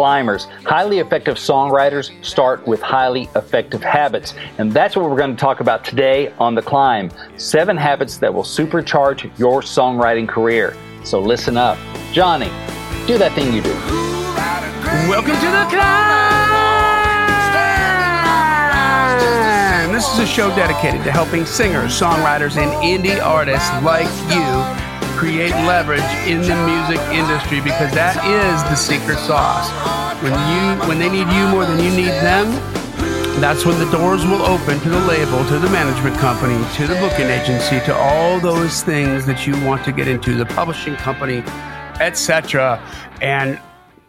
climbers. Highly effective songwriters start with highly effective habits. And that's what we're going to talk about today on The Climb seven habits that will supercharge your songwriting career. So listen up. Johnny, do that thing you do. Welcome to The Climb! This is a show dedicated to helping singers, songwriters, and indie artists like you create leverage in the music industry because that is the secret sauce. When you when they need you more than you need them, that's when the doors will open to the label, to the management company, to the booking agency, to all those things that you want to get into, the publishing company, etc. And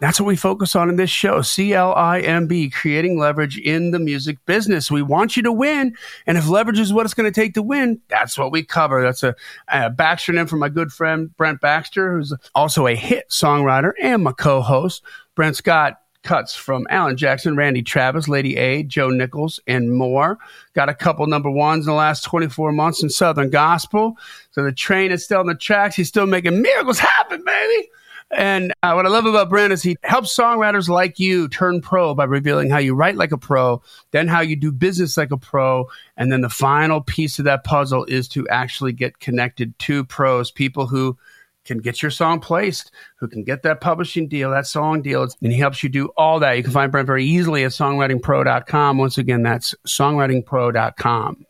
that's what we focus on in this show. C L I M B, creating leverage in the music business. We want you to win. And if leverage is what it's going to take to win, that's what we cover. That's a, a Baxter name from my good friend, Brent Baxter, who's also a hit songwriter and my co host. Brent Scott cuts from Alan Jackson, Randy Travis, Lady A, Joe Nichols, and more. Got a couple number ones in the last 24 months in Southern Gospel. So the train is still on the tracks. He's still making miracles happen, baby. And uh, what I love about Brent is he helps songwriters like you turn pro by revealing how you write like a pro, then how you do business like a pro. And then the final piece of that puzzle is to actually get connected to pros, people who can get your song placed, who can get that publishing deal, that song deal. And he helps you do all that. You can find Brent very easily at songwritingpro.com. Once again, that's songwritingpro.com.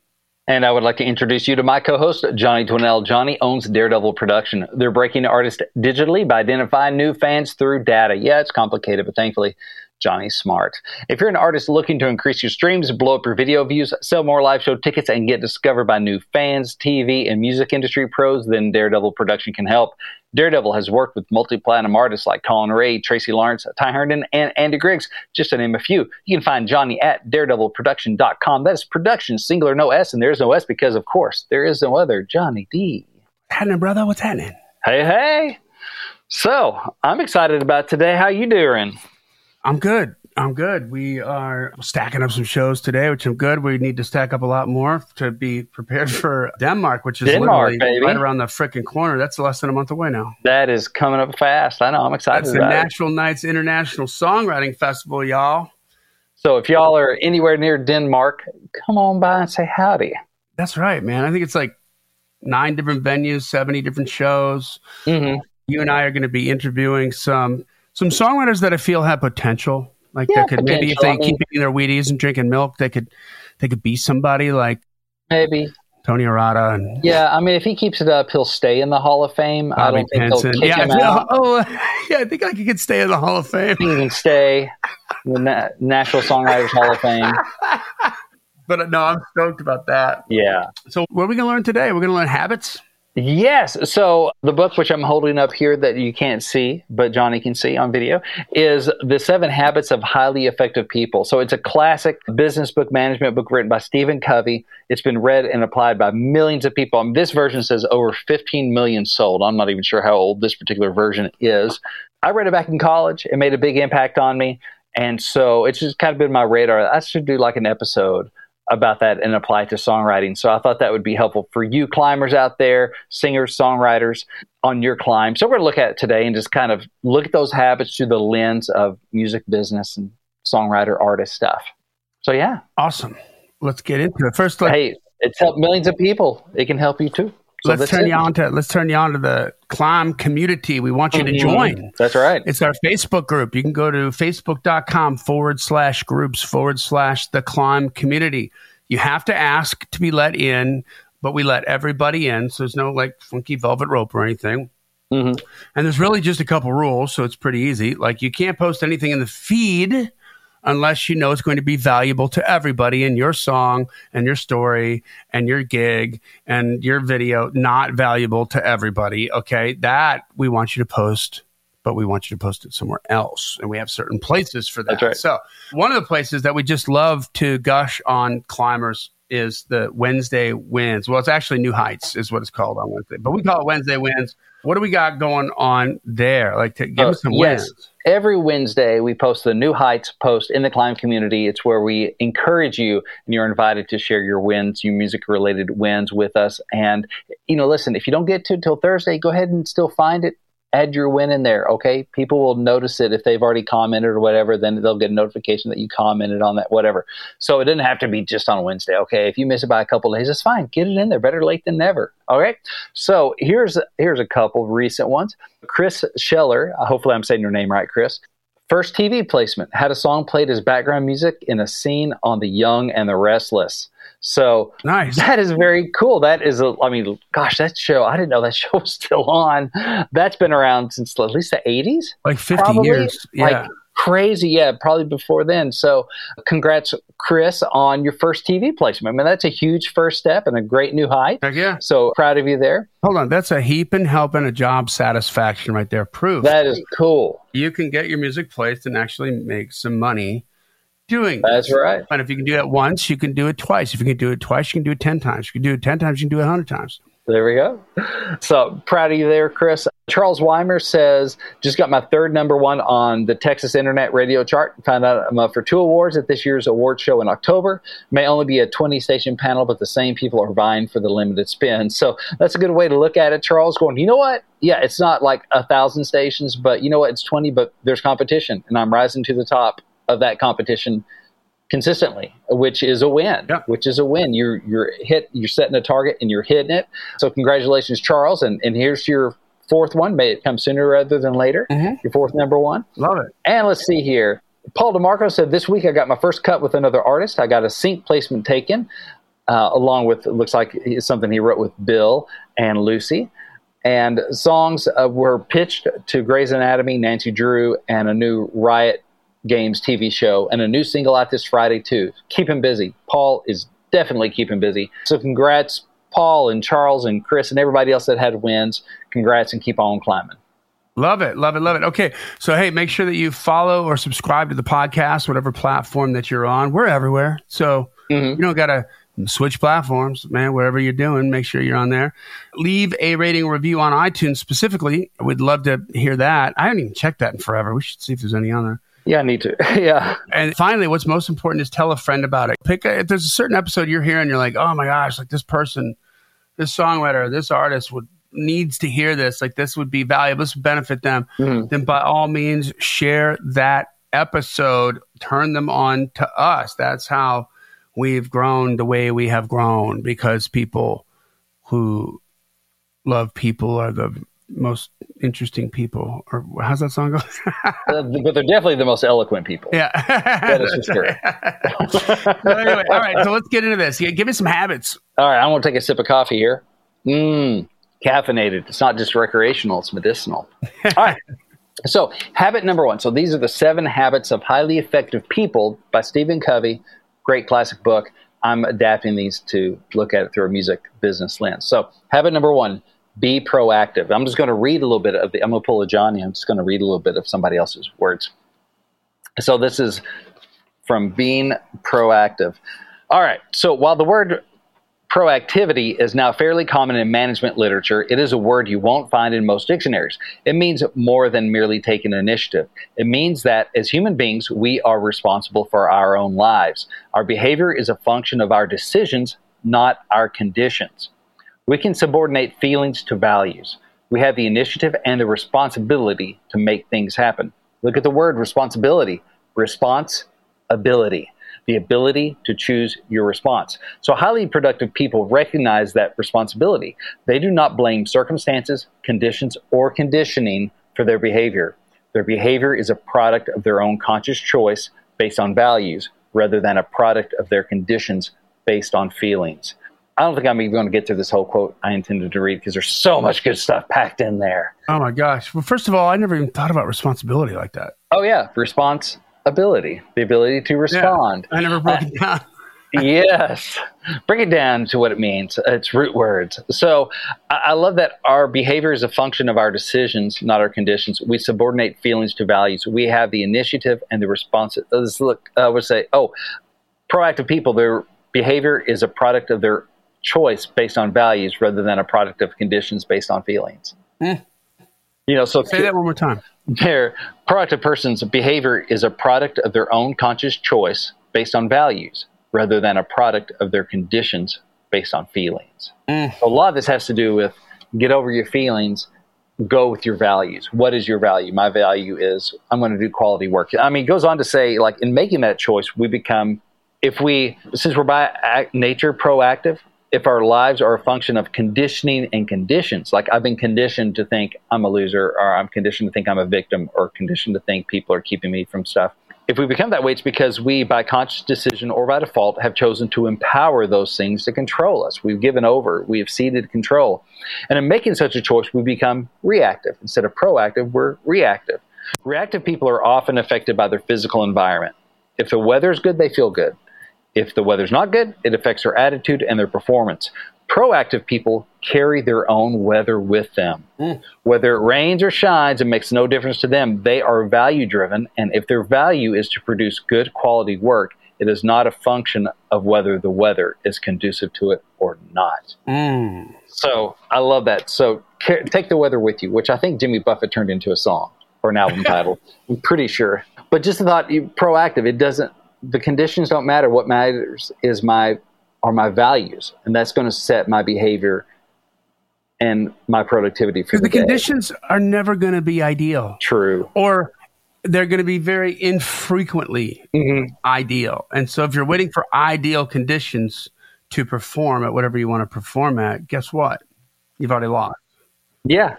And I would like to introduce you to my co host, Johnny Dwinell. Johnny owns Daredevil Production. They're breaking artists digitally by identifying new fans through data. Yeah, it's complicated, but thankfully, Johnny's Smart. If you're an artist looking to increase your streams, blow up your video views, sell more live show tickets, and get discovered by new fans, TV, and music industry pros, then Daredevil Production can help. Daredevil has worked with multi-platinum artists like Collin Raye, Tracy Lawrence, Ty Herndon, and Andy Griggs, just to name a few. You can find Johnny at daredevilproduction.com. That is production, singular, no S, and there's no S because, of course, there is no other Johnny D. Happening, brother? What's happening? Hey, hey. So, I'm excited about today. How you doing? I'm good. I'm good. We are stacking up some shows today, which I'm good. We need to stack up a lot more to be prepared for Denmark, which is Denmark, literally baby. right around the freaking corner. That's less than a month away now. That is coming up fast. I know. I'm excited That's the about it. Natural Nights International Songwriting Festival, y'all. So, if y'all are anywhere near Denmark, come on by and say howdy. That's right, man. I think it's like nine different venues, 70 different shows. Mm-hmm. You and I are going to be interviewing some some songwriters that I feel have potential. Like Yeah, they could maybe if they I mean- keep eating their Wheaties and drinking milk, they could they could be somebody like Maybe. Tony Arata and Yeah, I mean, if he keeps it up, he'll stay in the Hall of Fame. I don't think they'll kick Yeah, him out. oh, yeah, I think I could stay in the Hall of Fame. He can stay in the Na- National Songwriters Hall of Fame. But uh, no, I'm stoked about that. Yeah. So, what are we going to learn today? We're going to learn habits. Yes. So the book, which I'm holding up here that you can't see, but Johnny can see on video, is The Seven Habits of Highly Effective People. So it's a classic business book, management book written by Stephen Covey. It's been read and applied by millions of people. Um, this version says over 15 million sold. I'm not even sure how old this particular version is. I read it back in college. It made a big impact on me. And so it's just kind of been my radar. I should do like an episode about that and apply it to songwriting. So I thought that would be helpful for you climbers out there, singers, songwriters on your climb. So we're going to look at it today and just kind of look at those habits through the lens of music business and songwriter artist stuff. So yeah, Awesome. Let's get into it. First, hey, it's helped millions of people. It can help you too. So let's turn it. you on to let's turn you on to the climb community. We want you to Mhm. join. That's right. It's our Facebook group. You can go to facebook.com forward slash groups forward slash the climb community. You have to ask to be let in, but we let everybody in. So there's no like funky velvet rope or anything. Mhm. And there's really just a couple rules. So it's pretty easy. Like you can't post anything in the feed unless you know it's going to be valuable to everybody in your song and your story and your gig and your video not valuable to everybody okay? That we want you to post but we want you to post it somewhere else. And we have certain places for that. right. so one of the places that we just love to gush on climbers is the wednesday wins well it's actually new heights is what it's called on wednesday but we call it wednesday wins what do we got going on there like to give Uh, us some yes. wins Every Wednesday, we post the New Heights post in the Climb community. It's where we encourage you, and you're invited to share your wins, your music related wins with us. And, you know, listen, if you don't get to it till Thursday, go ahead and still find it add your win in there. Okay, people will notice it if they've already commented or whatever. Then they'll get a notification that you commented on that, whatever. So it doesn't have to be just on Wednesday. Okay, if you miss it by a couple days, it's fine. Get it in there. Better late than never. Okay, so here's here's a couple recent ones. Chris Scheller. Uh, hopefully, I'm saying your name right, Chris. First TV placement had a song played as background music in a scene on The Young and the Restless. So nice. That is very cool. That is a. I mean, gosh, that show. I didn't know that show was still on. That's been around since at least the eighties, like fifty probably. years. Yeah. Like crazy. Yeah, probably before then. So, congrats, Chris, on your first TV placement. I mean, that's a huge first step and a great new height. Heck yeah. So proud of you there. Hold on, that's a heap and help and a job satisfaction right there. Proof that is cool. You can get your music placed and actually make some money doing That's right. And if you can do it once, you can do it twice. If you can do it twice, you can do it 10 times. If you can do it 10 times, you can do it 100 times. There we go. So proud of you there, Chris. Charles Weimer says, just got my third number one on the Texas Internet Radio chart. Found out I'm up for two awards at this year's award show in October. May only be a 20 station panel, but the same people are vying for the limited spin. So that's a good way to look at it, Charles. Going, you know what? Yeah, it's not like a thousand stations, but you know what? It's 20, but there's competition, and I'm rising to the top of that competition consistently, which is a win. Yeah. Which is a win. You're you're hit. You're setting a target and you're hitting it. So congratulations, Charles. And and here's your fourth one. May it come sooner rather than later. Mm-hmm. Your fourth number one. Love it. And let's see here. Paul DeMarco said this week I got my first cut with another artist. I got a sync placement taken, uh, along with it looks like something he wrote with Bill and Lucy. And songs uh, were pitched to Grey's Anatomy, Nancy Drew, and a new Riot Games TV show and a new single out this Friday too. Keep him busy. Paul is definitely keeping busy. So congrats, Paul and Charles and Chris and everybody else that had wins. Congrats and keep on climbing. Love it, love it, love it. Okay, so hey, make sure that you follow or subscribe to the podcast, whatever platform that you're on. We're everywhere, so mm-hmm. you don't gotta switch platforms, man. Whatever you're doing, make sure you're on there. Leave a rating review on iTunes specifically. We'd love to hear that. I haven't even checked that in forever. We should see if there's any on there. Yeah, I need to. yeah. And finally, what's most important is tell a friend about it. Pick a, if there's a certain episode you're hearing, you're like, oh my gosh, like this person, this songwriter, this artist would needs to hear this. Like this would be valuable. This would benefit them. Mm-hmm. Then by all means, share that episode. Turn them on to us. That's how we've grown the way we have grown because people who love people are the most interesting people, or how's that song go? uh, but they're definitely the most eloquent people. Yeah, that is for sure. anyway, all right, so let's get into this. Yeah, give me some habits. All right, I'm going to take a sip of coffee here. Mmm, caffeinated. It's not just recreational; it's medicinal. All right. So, habit number one. So, these are the seven habits of highly effective people by Stephen Covey. Great classic book. I'm adapting these to look at it through a music business lens. So, habit number one be proactive. I'm just going to read a little bit of the, I'm going to pull a Johnny. I'm just going to read a little bit of somebody else's words. So this is from being proactive. All right. So while the word proactivity is now fairly common in management literature, it is a word you won't find in most dictionaries. It means more than merely taking initiative. It means that as human beings, we are responsible for our own lives. Our behavior is a function of our decisions, not our conditions. We can subordinate feelings to values. We have the initiative and the responsibility to make things happen. Look at the word responsibility. Response ability. The ability to choose your response. So, highly productive people recognize that responsibility. They do not blame circumstances, conditions, or conditioning for their behavior. Their behavior is a product of their own conscious choice based on values rather than a product of their conditions based on feelings. I don't think I'm even going to get through this whole quote I intended to read because there's so much good stuff packed in there. Oh my gosh. Well, first of all, I never even thought about responsibility like that. Oh, yeah. Responsibility, the ability to respond. Yeah, I never broke uh, it down. yes. Bring it down to what it means. It's root words. So I, I love that our behavior is a function of our decisions, not our conditions. We subordinate feelings to values. We have the initiative and the response. Let's look, I would say, oh, proactive people, their behavior is a product of their choice based on values rather than a product of conditions based on feelings. Mm. You know, so say that one more time. Their proactive person's behavior is a product of their own conscious choice based on values rather than a product of their conditions based on feelings. Mm. So a lot of this has to do with get over your feelings, go with your values. What is your value? My value is I'm going to do quality work. I mean, it goes on to say, like, in making that choice, we become, if we, since we're by nature proactive, if our lives are a function of conditioning and conditions, like I've been conditioned to think I'm a loser, or I'm conditioned to think I'm a victim, or conditioned to think people are keeping me from stuff. If we become that way, it's because we, by conscious decision or by default, have chosen to empower those things to control us. We've given over, we have ceded control. And in making such a choice, we become reactive. Instead of proactive, we're reactive. Reactive people are often affected by their physical environment. If the weather is good, they feel good. If the weather's not good, it affects their attitude and their performance. Proactive people carry their own weather with them. Mm. Whether it rains or shines, it makes no difference to them. They are value driven, and if their value is to produce good quality work, it is not a function of whether the weather is conducive to it or not. Mm. So I love that. So take the weather with you, which I think Jimmy Buffett turned into a song or an album title. I'm pretty sure. But just the thought, proactive. It doesn't the conditions don't matter. What matters is my are my values, and that's going to set my behavior and my productivity for the, the conditions are never going to be ideal. True. Or they're going to be very infrequently mm-hmm. ideal. And so if you're waiting for ideal conditions to perform at whatever you want to perform at, guess what? You've already lost. Yeah.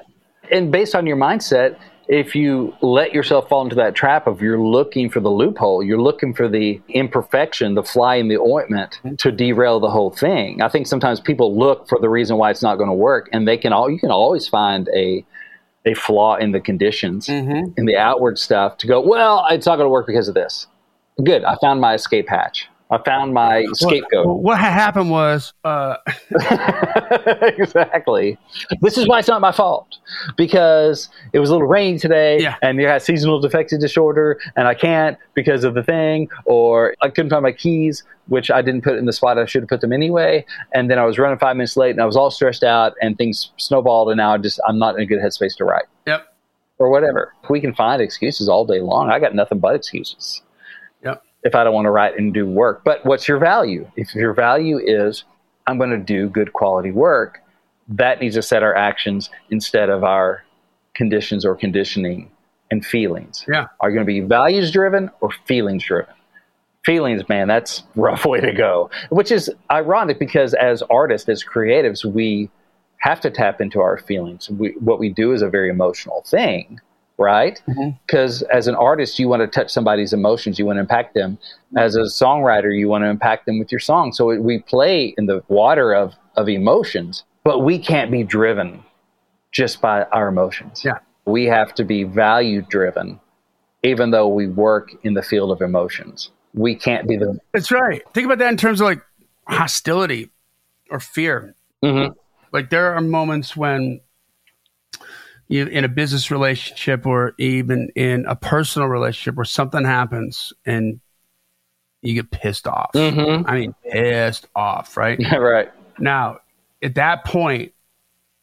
And based on your mindset, if you let yourself fall into that trap of you're looking for the loophole, you're looking for the imperfection, the fly in the ointment to derail the whole thing. I think sometimes people look for the reason why it's not going to work, and they can all you can always find a a flaw in the conditions mm-hmm. in the outward stuff to go. Well, it's not going to work because of this. Good, I found my escape hatch. I found my scapegoat. What, what happened was uh... exactly. This is why it's not my fault because it was a little rainy today, yeah. and you had seasonal defective disorder, and I can't because of the thing, or I couldn't find my keys, which I didn't put in the spot I should have put them anyway, and then I was running five minutes late, and I was all stressed out, and things snowballed, and now I just I'm not in a good headspace to write. Yep. Or whatever. We can find excuses all day long. I got nothing but excuses if I don't want to write and do work. But what's your value? If your value is, I'm going to do good quality work, that needs to set our actions instead of our conditions or conditioning and feelings. Yeah. Are you going to be values driven or feelings driven? Feelings, man, that's rough way to go. Which is ironic because as artists, as creatives, we have to tap into our feelings. We, what we do is a very emotional thing right? Because mm-hmm. as an artist, you want to touch somebody's emotions, you want to impact them. As a songwriter, you want to impact them with your song. So we play in the water of, of emotions, but we can't be driven just by our emotions. Yeah. We have to be value driven, even though we work in the field of emotions. We can't be the. That's right. Think about that in terms of like hostility or fear. Mm-hmm. Like there are moments when in a business relationship or even in a personal relationship where something happens and you get pissed off. Mm-hmm. I mean, pissed off, right? Right. Now, at that point,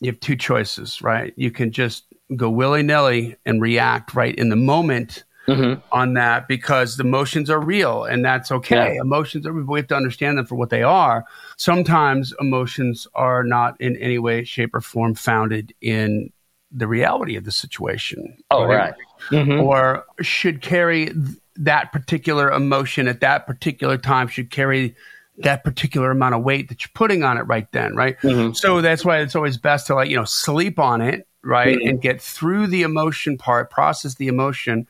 you have two choices, right? You can just go willy nilly and react right in the moment mm-hmm. on that because the emotions are real and that's okay. Yeah. Emotions are, we have to understand them for what they are. Sometimes emotions are not in any way, shape, or form founded in the reality of the situation. Oh, right. Mm-hmm. Or should carry th- that particular emotion at that particular time, should carry that particular amount of weight that you're putting on it right then, right? Mm-hmm. So that's why it's always best to like, you know, sleep on it, right? Mm-hmm. And get through the emotion part, process the emotion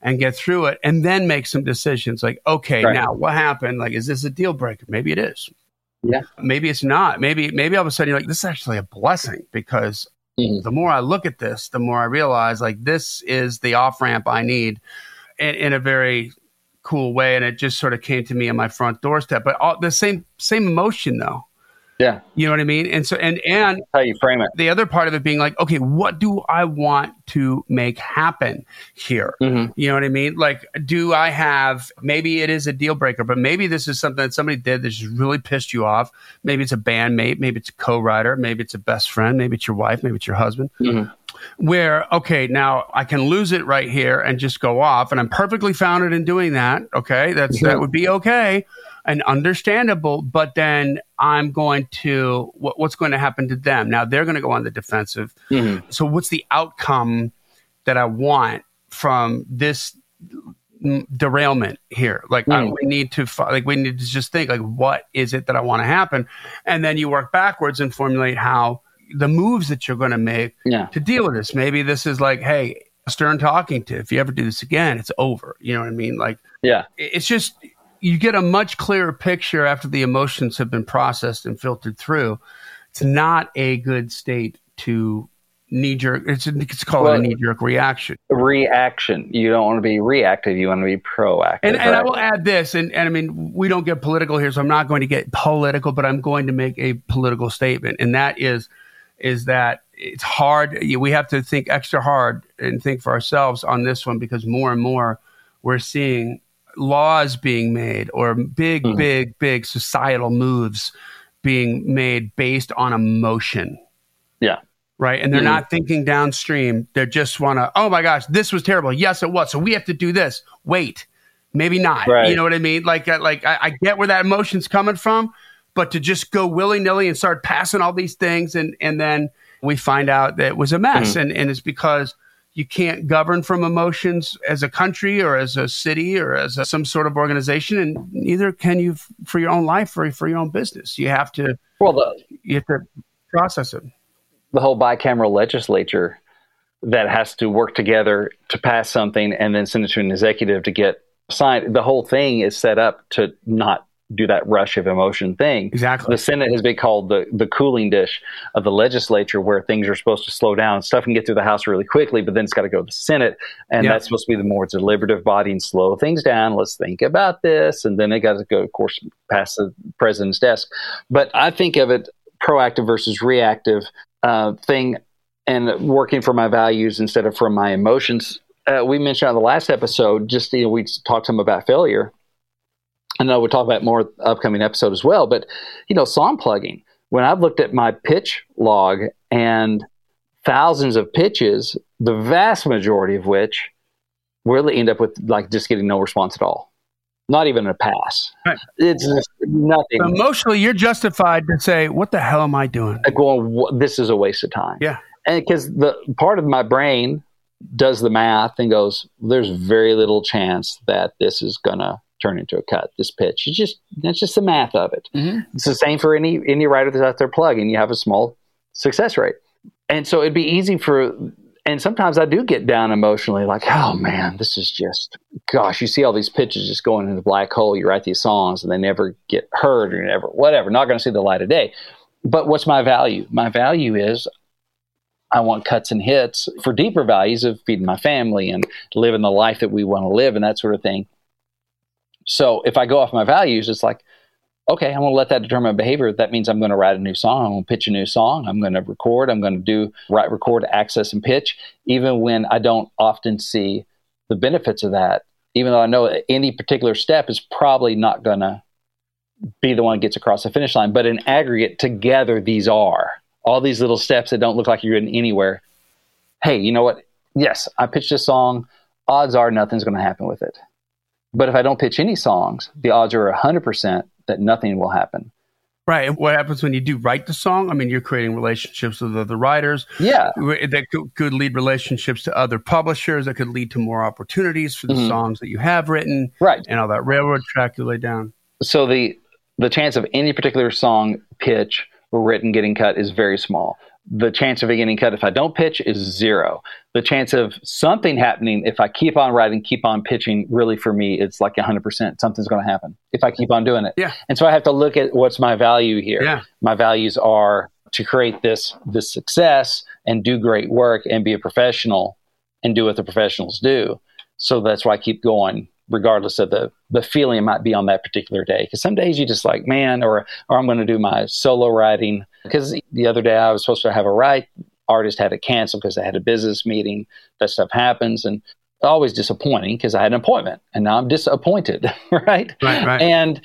and get through it and then make some decisions like, okay, right. now what happened? Like, is this a deal breaker? Maybe it is. Yeah. Maybe it's not. Maybe, maybe all of a sudden you're like, this is actually a blessing because Mm-hmm. The more I look at this, the more I realize like this is the off ramp I need in, in, a very cool way. And it just sort of came to me on my front doorstep. But all, the same same emotion though. Yeah. You know what I mean? And so, and, and how you frame it. The other part of it being like, okay, what do I want to make happen here? Mm-hmm. You know what I mean? Like, do I have, maybe it is a deal breaker, but maybe this is something that somebody did that just really pissed you off. Maybe it's a bandmate, maybe it's a co writer, maybe it's a best friend, maybe it's your wife, maybe it's your husband. Mm-hmm where okay now i can lose it right here and just go off and i'm perfectly founded in doing that okay that's that would be okay and understandable, but then I'm going to, what, what's going to happen to them? Now they're going to go on the defensive. Mm-hmm. So what's the outcome that I want from this derailment here. Like mm. I, we need to like we need to just think like what is it that I want to happen, and then you work backwards and formulate how the moves that you're going to make yeah. to deal with this. Maybe this is like, hey, Stern talking to. If you ever do this again, it's over. You know what I mean? Like, yeah, it's just you get a much clearer picture after the emotions have been processed and filtered through. It's not a good state to knee jerk. It's it's called well, a knee jerk reaction. Reaction. You don't want to be reactive. You want to be proactive. And, and I will add this, and, and I mean, we don't get political here, so I'm not going to get political, but I'm going to make a political statement, and that is is that it's hard. We have to think extra hard and think for ourselves on this one because more and more we're seeing laws being made or big, mm. big, big societal moves being made based on emotion. Yeah right? And they're mm-hmm. not thinking downstream. They just want to, oh my gosh, this was terrible. Yes, it was. So we have to do this. Wait, maybe not. Right. You know what I mean? Like, uh, like I, I, get where that emotion's coming from, but to just go willy nilly and start passing all these things, and and then we find out that it was a mess, mm-hmm. and and it's because you can't govern from emotions as a country or as a city or as a, some sort of organization, and neither can you f- for your own life or for your own business. You have to. Well, the, you have to process it the whole bicameral legislature that has to work together to pass something and then send it to an executive to get signed. The whole thing is set up to not do that rush of emotion thing. Exactly. The Senate has been called the, the cooling dish of the legislature where things are supposed to slow down. Stuff can get through the House really quickly, but then it's got to go to the Senate. And yep. that's supposed to be the more deliberative body and slow things down. Let's think about this. And then it got to go, of course, past the president's desk. But I think of it proactive versus reactive uh, thing and working for my values instead of from my emotions. Uh, we mentioned on the last episode, just you know, we talked to him about failure, and I would talk about more upcoming episode as well. But you know, song plugging. When I've looked at my pitch log and thousands of pitches, the vast majority of which really end up with like just getting no response at all not even a pass. Right. It's nothing. So emotionally, you're justified to say, "What the hell am I doing?" Like, well, this is a waste of time. Yeah, and because the part of my brain does the math and goes, "There's very little chance that this is gonna turn into a cut. This pitch, it's just that's just the math of it. Mm-hmm. It's the same for any any writer that's out there plugging. You have a small success rate, and so it'd be easy for and sometimes I do get down emotionally, like, oh man, this is just, gosh, you see all these pitches just going into the black hole. You write these songs and they never get heard or never, whatever, not going to see the light of day. But what's my value? My value is I want cuts and hits for deeper values of feeding my family and living the life that we want to live and that sort of thing. So if I go off my values, it's like, okay, I'm going to let that determine my behavior. That means I'm going to write a new song. I'm going to pitch a new song. I'm going to record. I'm going to do write, record, access, and pitch, even when I don't often see the benefits of that. Even though I know any particular step is probably not going to be the one that gets across the finish line. But in aggregate, together, these are all these little steps that don't look like you're getting anywhere. Hey, you know what? Yes, I pitched a song. Odds are nothing's going to happen with it. But if I don't pitch any songs, the odds are 100% that nothing will happen. Right. And what happens when you do write the song? I mean, you're creating relationships with other writers. Yeah. That could, lead relationships to other publishers. That could lead to more opportunities for the mm-hmm. songs that you have written. Right. And all that railroad track you lay down. So the the chance of any particular song pitch or written getting cut is very small the chance of it getting cut if I don't pitch is zero. The chance of something happening if I keep on writing, keep on pitching, really for me, it's like 100%. Something's going to happen if I keep on doing it. Yeah. And so I have to look at what's my value here. Yeah. My values are to create this this success and do great work and be a professional and do what the professionals do. So that's why I keep going regardless of the the feeling it might be on that particular day. Because some days you just like, man, or or I'm going to do my solo writing. Because the other day I was supposed to have a write, artist had to cancel because they had a business meeting. That stuff happens, and it's always disappointing because I had an appointment, and now I'm disappointed, right? Right, right. And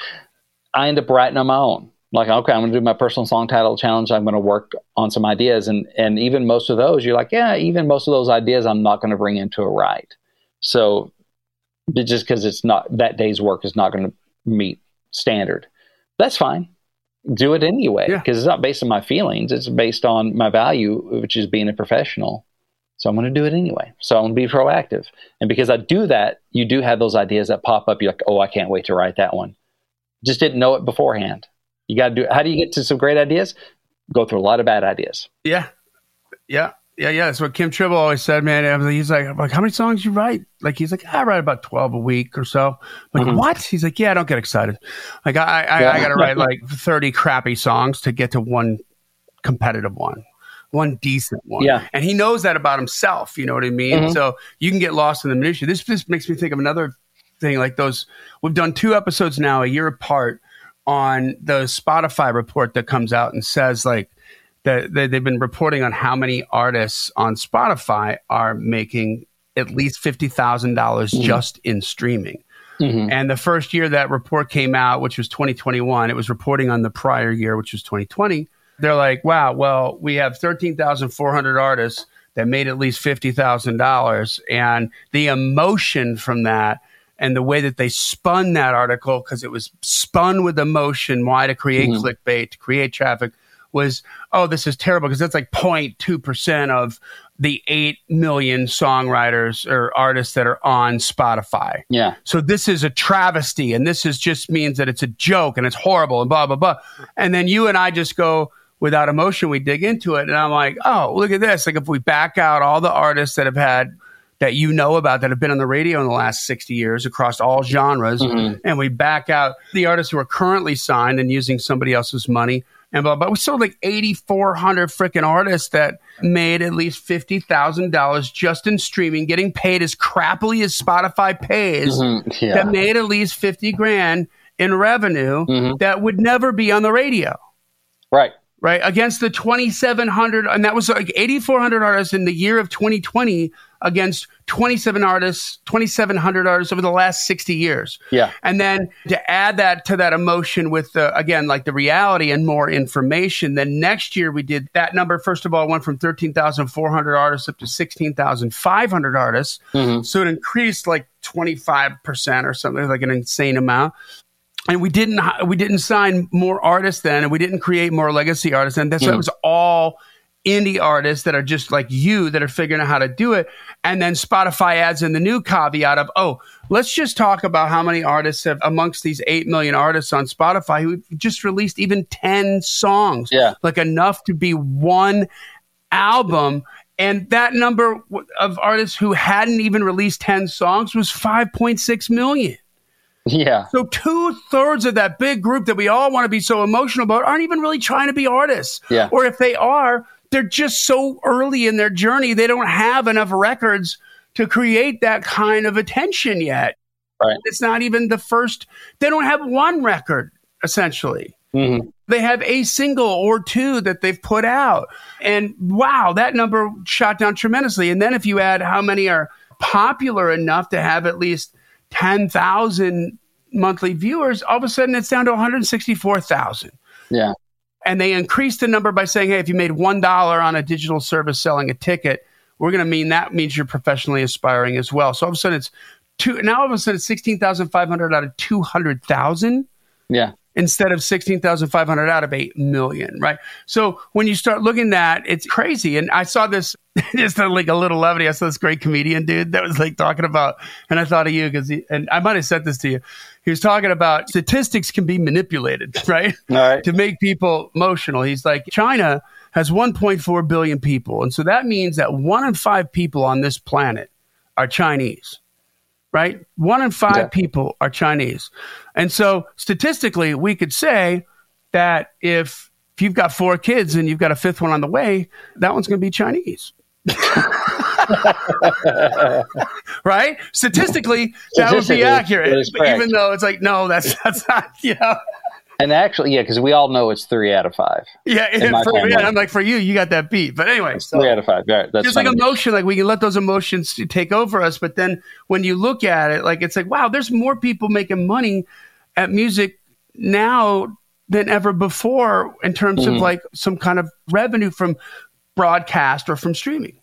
I end up writing on my own. Like, okay, I'm going to do my personal song title challenge. I'm going to work on some ideas, and and even most of those, you're like, yeah, even most of those ideas, I'm not going to bring into a write. So just because it's not that day's work is not going to meet standard. That's fine. Do it anyway Yeah. because it's not based on my feelings. It's based on my value, which is being a professional. So I'm going to do it anyway. So I'm going to be proactive. And because I do that, you do have those ideas that pop up. You're like, oh, I can't wait to write that one. Just didn't know it beforehand. You got to do. How do you get to some great ideas? Go through a lot of bad ideas. Yeah. Yeah. Yeah, yeah. That's what Kim Tribble always said, man. He's like, like, how many songs you write? Like, he's like, I write about 12 a week or so. I'm like, Mhm. what? He's like, yeah, don't get excited. Like, I, I, Yeah. I got to write like 30 crappy songs to get to one competitive one, one decent one. Yeah. And he knows that about himself. You know what I mean? Mhm. So you can get lost in the minutia. This just makes me think of another thing like those. We've done two episodes now, a year apart, on the Spotify report that comes out and says like that they, they've been reporting on how many artists on Spotify are making at least fifty thousand dollars just in streaming. Mhm. And the first year that report came out, which was 2021, it was reporting on the prior year, which was 2020. They're like, wow, well, we have 13,400 artists that made at least $50,000. And the emotion from that and the way that they spun that article, because it was spun with emotion, why to create Mhm. clickbait, to create traffic, was, oh, this is terrible because that's like 0.2% of the 8 million songwriters or artists that are on Spotify. Yeah. So this is a travesty, and this is just means that it's a joke and it's horrible and blah blah blah. And then you and I just go without emotion. We dig into it, and I'm like, oh, look at this. Like if we back out all the artists that have had that you know about that have been on the radio in the last 60 years across all genres, Mhm. and we back out the artists who are currently signed and using somebody else's money. And blah, blah. We sold like 8,400 freaking artists that made at least $50,000 just in streaming, getting paid as crappily as Spotify pays Mhm. Yeah. that made at least 50 grand in revenue Mhm. that would never be on the radio, Right. right? Against the 2,700, and that was like 8,400 artists in the year of 2020 against 27 artists, 2,700 artists over the last 60 years. Yeah. And then to add that to that emotion with the, again, like the reality and more information, then next year we did that number. First of all, went from 13,400 artists up to 16,500 artists. Mhm. So it increased like 25% or something, like an insane amount. And we didn't, we didn't sign more artists then, and we didn't create more legacy artists. And that's, that Mhm. was all indie artists that are just like you that are figuring out how to do it. And then Spotify adds in the new caveat of, oh, let's just talk about how many artists have amongst these 8 million artists on Spotify who just released even 10 songs. Yeah. Like enough to be one album. And that number of artists who hadn't even released 10 songs was 5.6 million. Yeah. So two thirds of that big group that we all want to be so emotional about aren't even really trying to be artists. Yeah. Or if they are, they're just so early in their journey, they don't have enough records to create that kind of attention yet. Right. It's not even the first, they don't have one record, essentially. Mhm. They have a single or two that they've put out. And wow, that number shot down tremendously. And then if you add how many are popular enough to have at least 10,000 monthly viewers, all of a sudden it's down to 164,000. Yeah. And they increased the number by saying, hey, if you made $1 on a digital service selling a ticket, we're going to mean that means you're professionally aspiring as well. So all of a sudden it's two, now all of a sudden it's 16,500 out of 200,000 Yeah. instead of 16,500 out of 8 million, right? So when you start looking at it's crazy. And I saw this, just like a little levity. I saw this great comedian dude that was like talking about, and I thought of you because, and I might have said this to you. He was talking about statistics can be manipulated, right? Right. to make people emotional. He's like, China has 1.4 billion people. And so that means that one in five people on this planet are Chinese, right? One in five Yeah. people are Chinese. And so statistically, we could say that if, if you've got four kids and you've got a fifth one on the way, that one's going to be Chinese. right? Statistically, that would be accurate. that is But even though it's like, no, that's that's not, you know. And actually, yeah, because we all know it's three out of five. Yeah, for, yeah, I'm like for you, you got that beat. But anyway, so three out of five. Right. That's just like emotion, like we can let those emotions take over us. But then when you look at it, like it's like, wow, there's more people making money at music now than ever before in terms of Mhm. like some kind of revenue from broadcast or from streaming.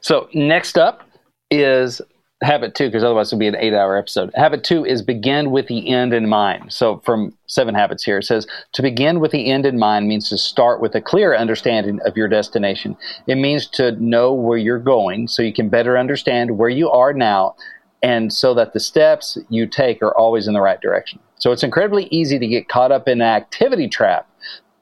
So next up is habit two, because otherwise it'll be an eight hour episode. Habit two is begin with the end in mind. So from seven habits here, it says to begin with the end in mind means to start with a clear understanding of your destination. It means to know where you're going so you can better understand where you are now and so that the steps you take are always in the right direction. So it's incredibly easy to get caught up in an activity trap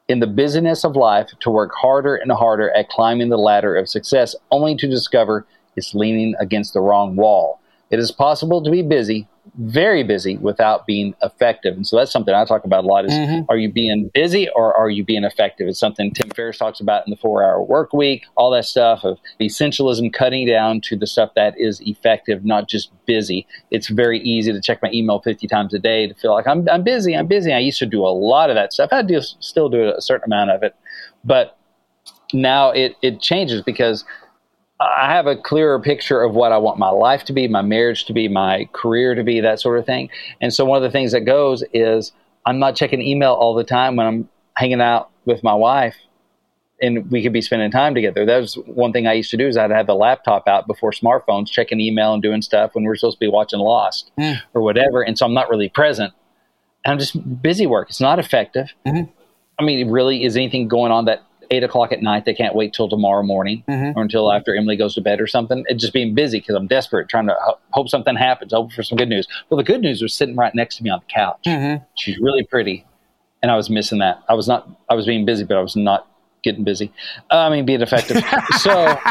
in the busyness of life to work harder and harder at climbing the ladder of success only to discover it's leaning against the wrong wall. It is possible to be busy, very busy, without being effective. And so that's something I talk about a lot is mm-hmm. are you being busy or are you being effective? It's something Tim Ferriss talks about in the four hour work week, all that stuff of essentialism cutting down to the stuff that is effective, not just busy. It's very easy to check my email 50 times a day to feel like I'm, I'm busy, I'm busy. I used to do a lot of that stuff. I do still do a certain amount of it. But now it, it changes because – I have a clearer picture of what I want my life to be, my marriage to be, my career to be, that sort of thing. And so one of the things that goes is I'm not checking email all the time when I'm hanging out with my wife and we could be spending time together. That was one thing I used to do is I'd have the laptop out before smartphones, checking email and doing stuff when we're supposed to be watching Lost mm. or whatever. And so I'm not really present. I'm just busy work. It's not effective. Mm-hmm. I mean, really, is anything going on that eight o'clock at night. They can't wait till tomorrow morning mm-hmm. or until after Emily goes to bed or something. It's just being busy because I'm desperate, trying to hope something happens, hope for some good news. Well, the good news was sitting right next to me on the couch. Mm-hmm. She's really pretty, and I was missing that. I was not. I was being busy, but I was not getting busy. Uh, I mean, being effective. so.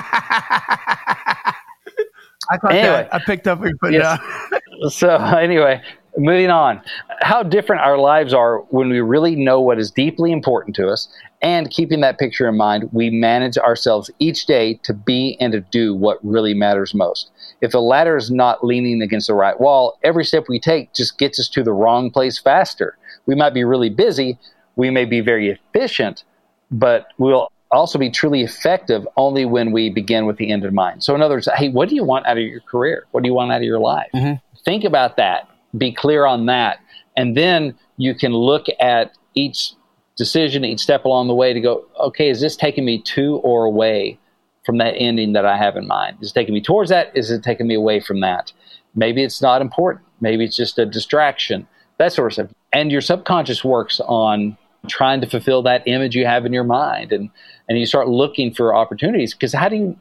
I thought anyway, that. I picked up what you put yes. down. so anyway, moving on. How different our lives are when we really know what is deeply important to us and keeping that picture in mind, we manage ourselves each day to be and to do what really matters most. If the ladder is not leaning against the right wall, every step we take just gets us to the wrong place faster. We might be really busy, we may be very efficient, but we'll also be truly effective only when we begin with the end in mind. So, in other words, hey, what do you want out of your career? What do you want out of your life? Mm-hmm. Think about that, be clear on that, and then you can look at each decision each step along the way to go, okay, is this taking me to or away from that ending that I have in mind? Is it taking me towards that? Is it taking me away from that? Maybe it's not important. Maybe it's just a distraction, that sort of stuff. And your subconscious works on trying to fulfill that image you have in your mind. And, and you start looking for opportunities because how do you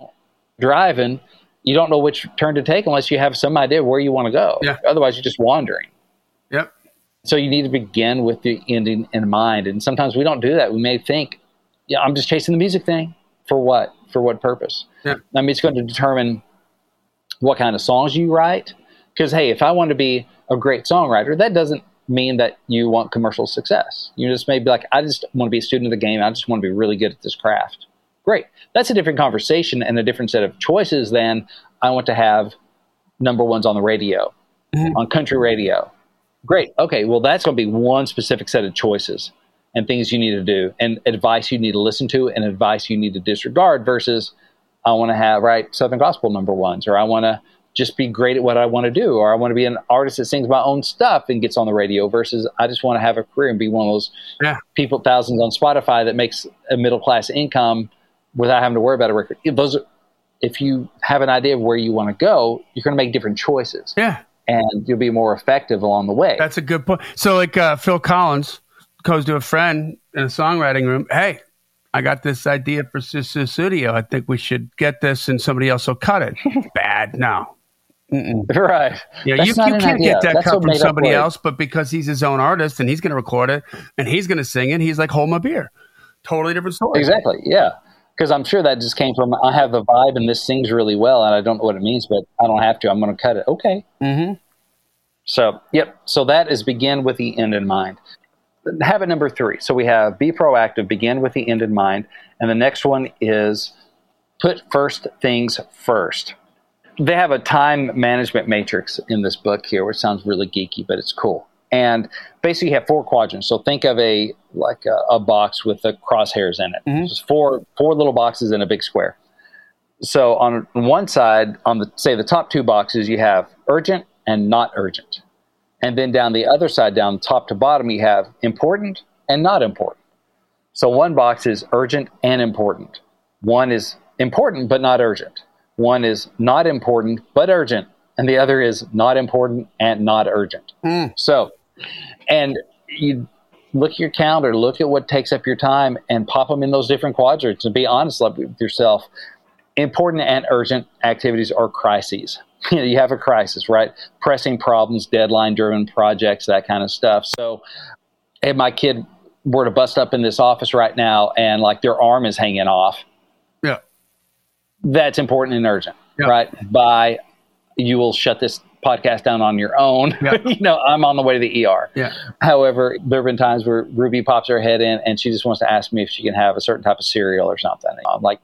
drive and you don't know which turn to take unless you have some idea where you want to go. Yeah. Otherwise, you're just wandering. Yep. So you need to begin with the ending in mind. And sometimes we don't do that. We may think, yeah, I'm just chasing the music thing. For what? For what purpose? Yeah. I mean, it's going to determine what kind of songs you write. Because, hey, if I want to be a great songwriter, that doesn't mean that you want commercial success. You just may be like, I just want to be a student of the game. I just want to be really good at this craft. Great. That's a different conversation and a different set of choices than I want to have number ones on the radio, mm-hmm. on country radio, Great. Okay. Well, that's going to be one specific set of choices and things you need to do, and advice you need to listen to, and advice you need to disregard. Versus, I want to have right Southern Gospel number ones, or I want to just be great at what I want to do, or I want to be an artist that sings my own stuff and gets on the radio. Versus, I just want to have a career and be one of those yeah. people, thousands on Spotify that makes a middle class income without having to worry about a record. Those, if you have an idea of where you want to go, you're going to make different choices. Yeah and you'll be more effective along the way. That's a good point. So, like uh, Phil Collins goes to a friend in a songwriting room. Hey, I got this idea Sussudio. I think we should get this, and somebody else will cut it. Bad, no. Mm-mm. Right. Yeah, you, you can't idea. get that That's cut from somebody else, but because he's his own artist and he's going to record it and he's going to sing it, he's like, hold my beer. Totally different story. Exactly. Yeah because I'm sure that just came from I have the vibe and this sings really well and I don't know what it means, but I don't have to. I'm going to cut it. Okay. Mm-hmm. So, yep. So that is begin with the end in mind. Habit number three. So we have be proactive, begin with the end in mind, and the next one is put first things first. They have a time management matrix in this book here, which sounds really geeky, but it's cool. And basically, you have four quadrants. So think of a like a, a box with the crosshairs in it. Mm-hmm. Just four four little boxes in a big square. So on one side, on the say the top two boxes, you have urgent and not urgent, and then down the other side, down top to bottom, you have important and not important. So one box is urgent and important. One is important but not urgent. One is not important but urgent. and the other is not important and not urgent. Mm. So, and you look at your calendar, look at what takes up your time, and pop them in those different quadrants and be honest with yourself. Important and urgent activities are crises. You, know, you have a crisis, right? Pressing problems, deadline driven projects, that kind of stuff. So, if my kid were to bust up in this office right now and like their arm is hanging off, Yeah. that's important and urgent, Yeah. right? By you will shut this podcast down on your own. Yeah. you know, I'm on the way to the ER. Yeah. However, there have been times where Ruby pops her head in and she just wants to ask me if she can have a certain type of cereal or something. I'm like,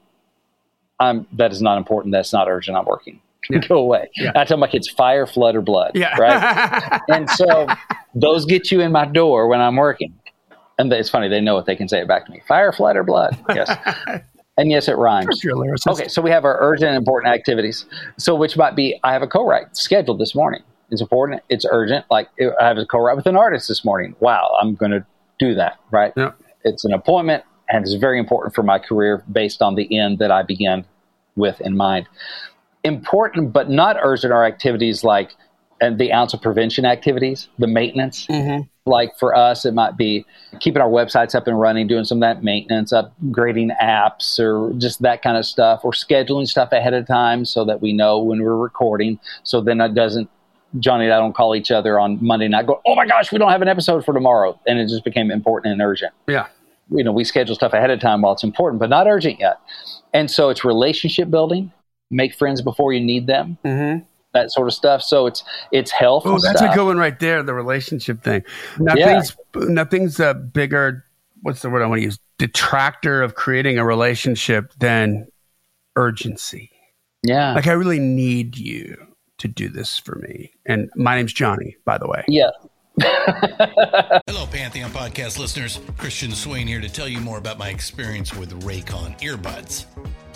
I'm that is not important. That's not urgent. I'm working. Yeah. Go away. Yeah. I tell my kids, fire, flood, or blood. Yeah. Right. and so those get you in my door when I'm working. And it's funny, they know what they can say it back to me. Fire, flood, or blood. Yes. And yes, it rhymes. You're a lyricist. Okay, so we have our urgent and important activities. So, which might be, I have a co-write scheduled this morning. It's important. It's urgent. Like I have a co-write with an artist this morning. Wow, I'm going to do that. Right. Yeah. It's an appointment, and it's very important for my career based on the end that I began with in mind. Important but not urgent are activities like and the ounce of prevention activities, the maintenance. Mhm. Like for us, it might be keeping our websites up and running, doing some of that maintenance, upgrading apps, or just that kind of stuff, or scheduling stuff ahead of time so that we know when we're recording. So then it doesn't, Johnny and I don't call each other on Monday night, go, oh my gosh, we don't have an episode for tomorrow. And it just became important and urgent Yeah. you know, we schedule stuff ahead of time while it's important, but not urgent yet. And so it's relationship building, make friends before you need them, Mm-hmm. That sort of stuff. So it's it's health. Oh, that's stuff. a good one right there. The relationship thing. Nothing's nothing's a uh, bigger. What's the word I want to use? Detractor of creating a relationship than urgency. Yeah. Like I really need you to do this for me. And my name's Johnny, by the way. yeah. Hello, Pantheon podcast listeners. Christian Swain here to tell you more about my experience with Raycon earbuds.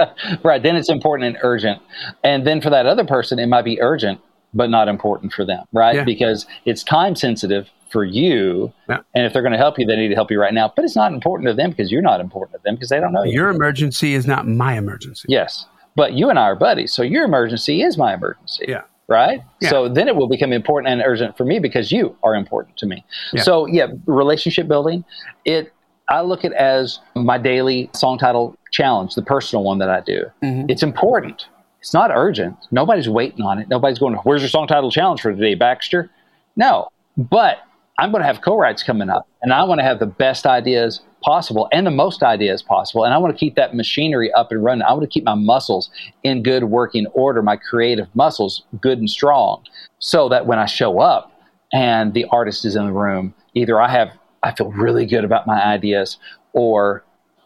right. Then it's important and urgent. And then for that other person, it might be urgent, but not important for them, right? Yeah. Because it's time sensitive for you. Yeah. And if they're going to help you, they need to help you right now. But it's not important to them because you're not important to them because they don't know you. Your emergency is not my emergency. Yes. But you and I are buddies. So your emergency is my emergency. Yeah. Right? Yeah. So then it will become important and urgent for me because you are important to me. Yeah. So yeah, relationship building, it I look at as my daily song title challenge, the personal one that I do. Mhm. It's important. It's not urgent. Nobody's waiting on it. Nobody's going, Where's your song title challenge for today, Baxter? No. But I'm going to have co-writes coming up and I want to have the best ideas possible and the most ideas possible. And I want to keep that machinery up and running. I want to keep my muscles in good working order, my creative muscles good and strong, so that when I show up and the artist is in the room, either I have I feel really good about my ideas or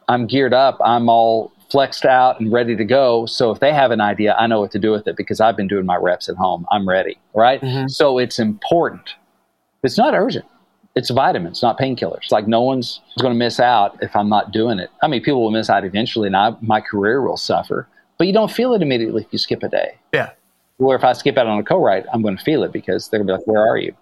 I'm geared up, I'm all flexed out and ready to go. So if they have an idea, I know what to do with it because I've been doing my reps at home. I'm ready, right? Mhm. So it's important. It's not urgent. It's vitamins, not painkillers. Like no one's going to miss out if I'm not doing it. I mean, people will miss out eventually, and I, my career will suffer. but you don't feel it immediately if you skip a day. Yeah. Or if I skip out on a co-write, I'm going to feel it because they're going to be like, "Where are you?"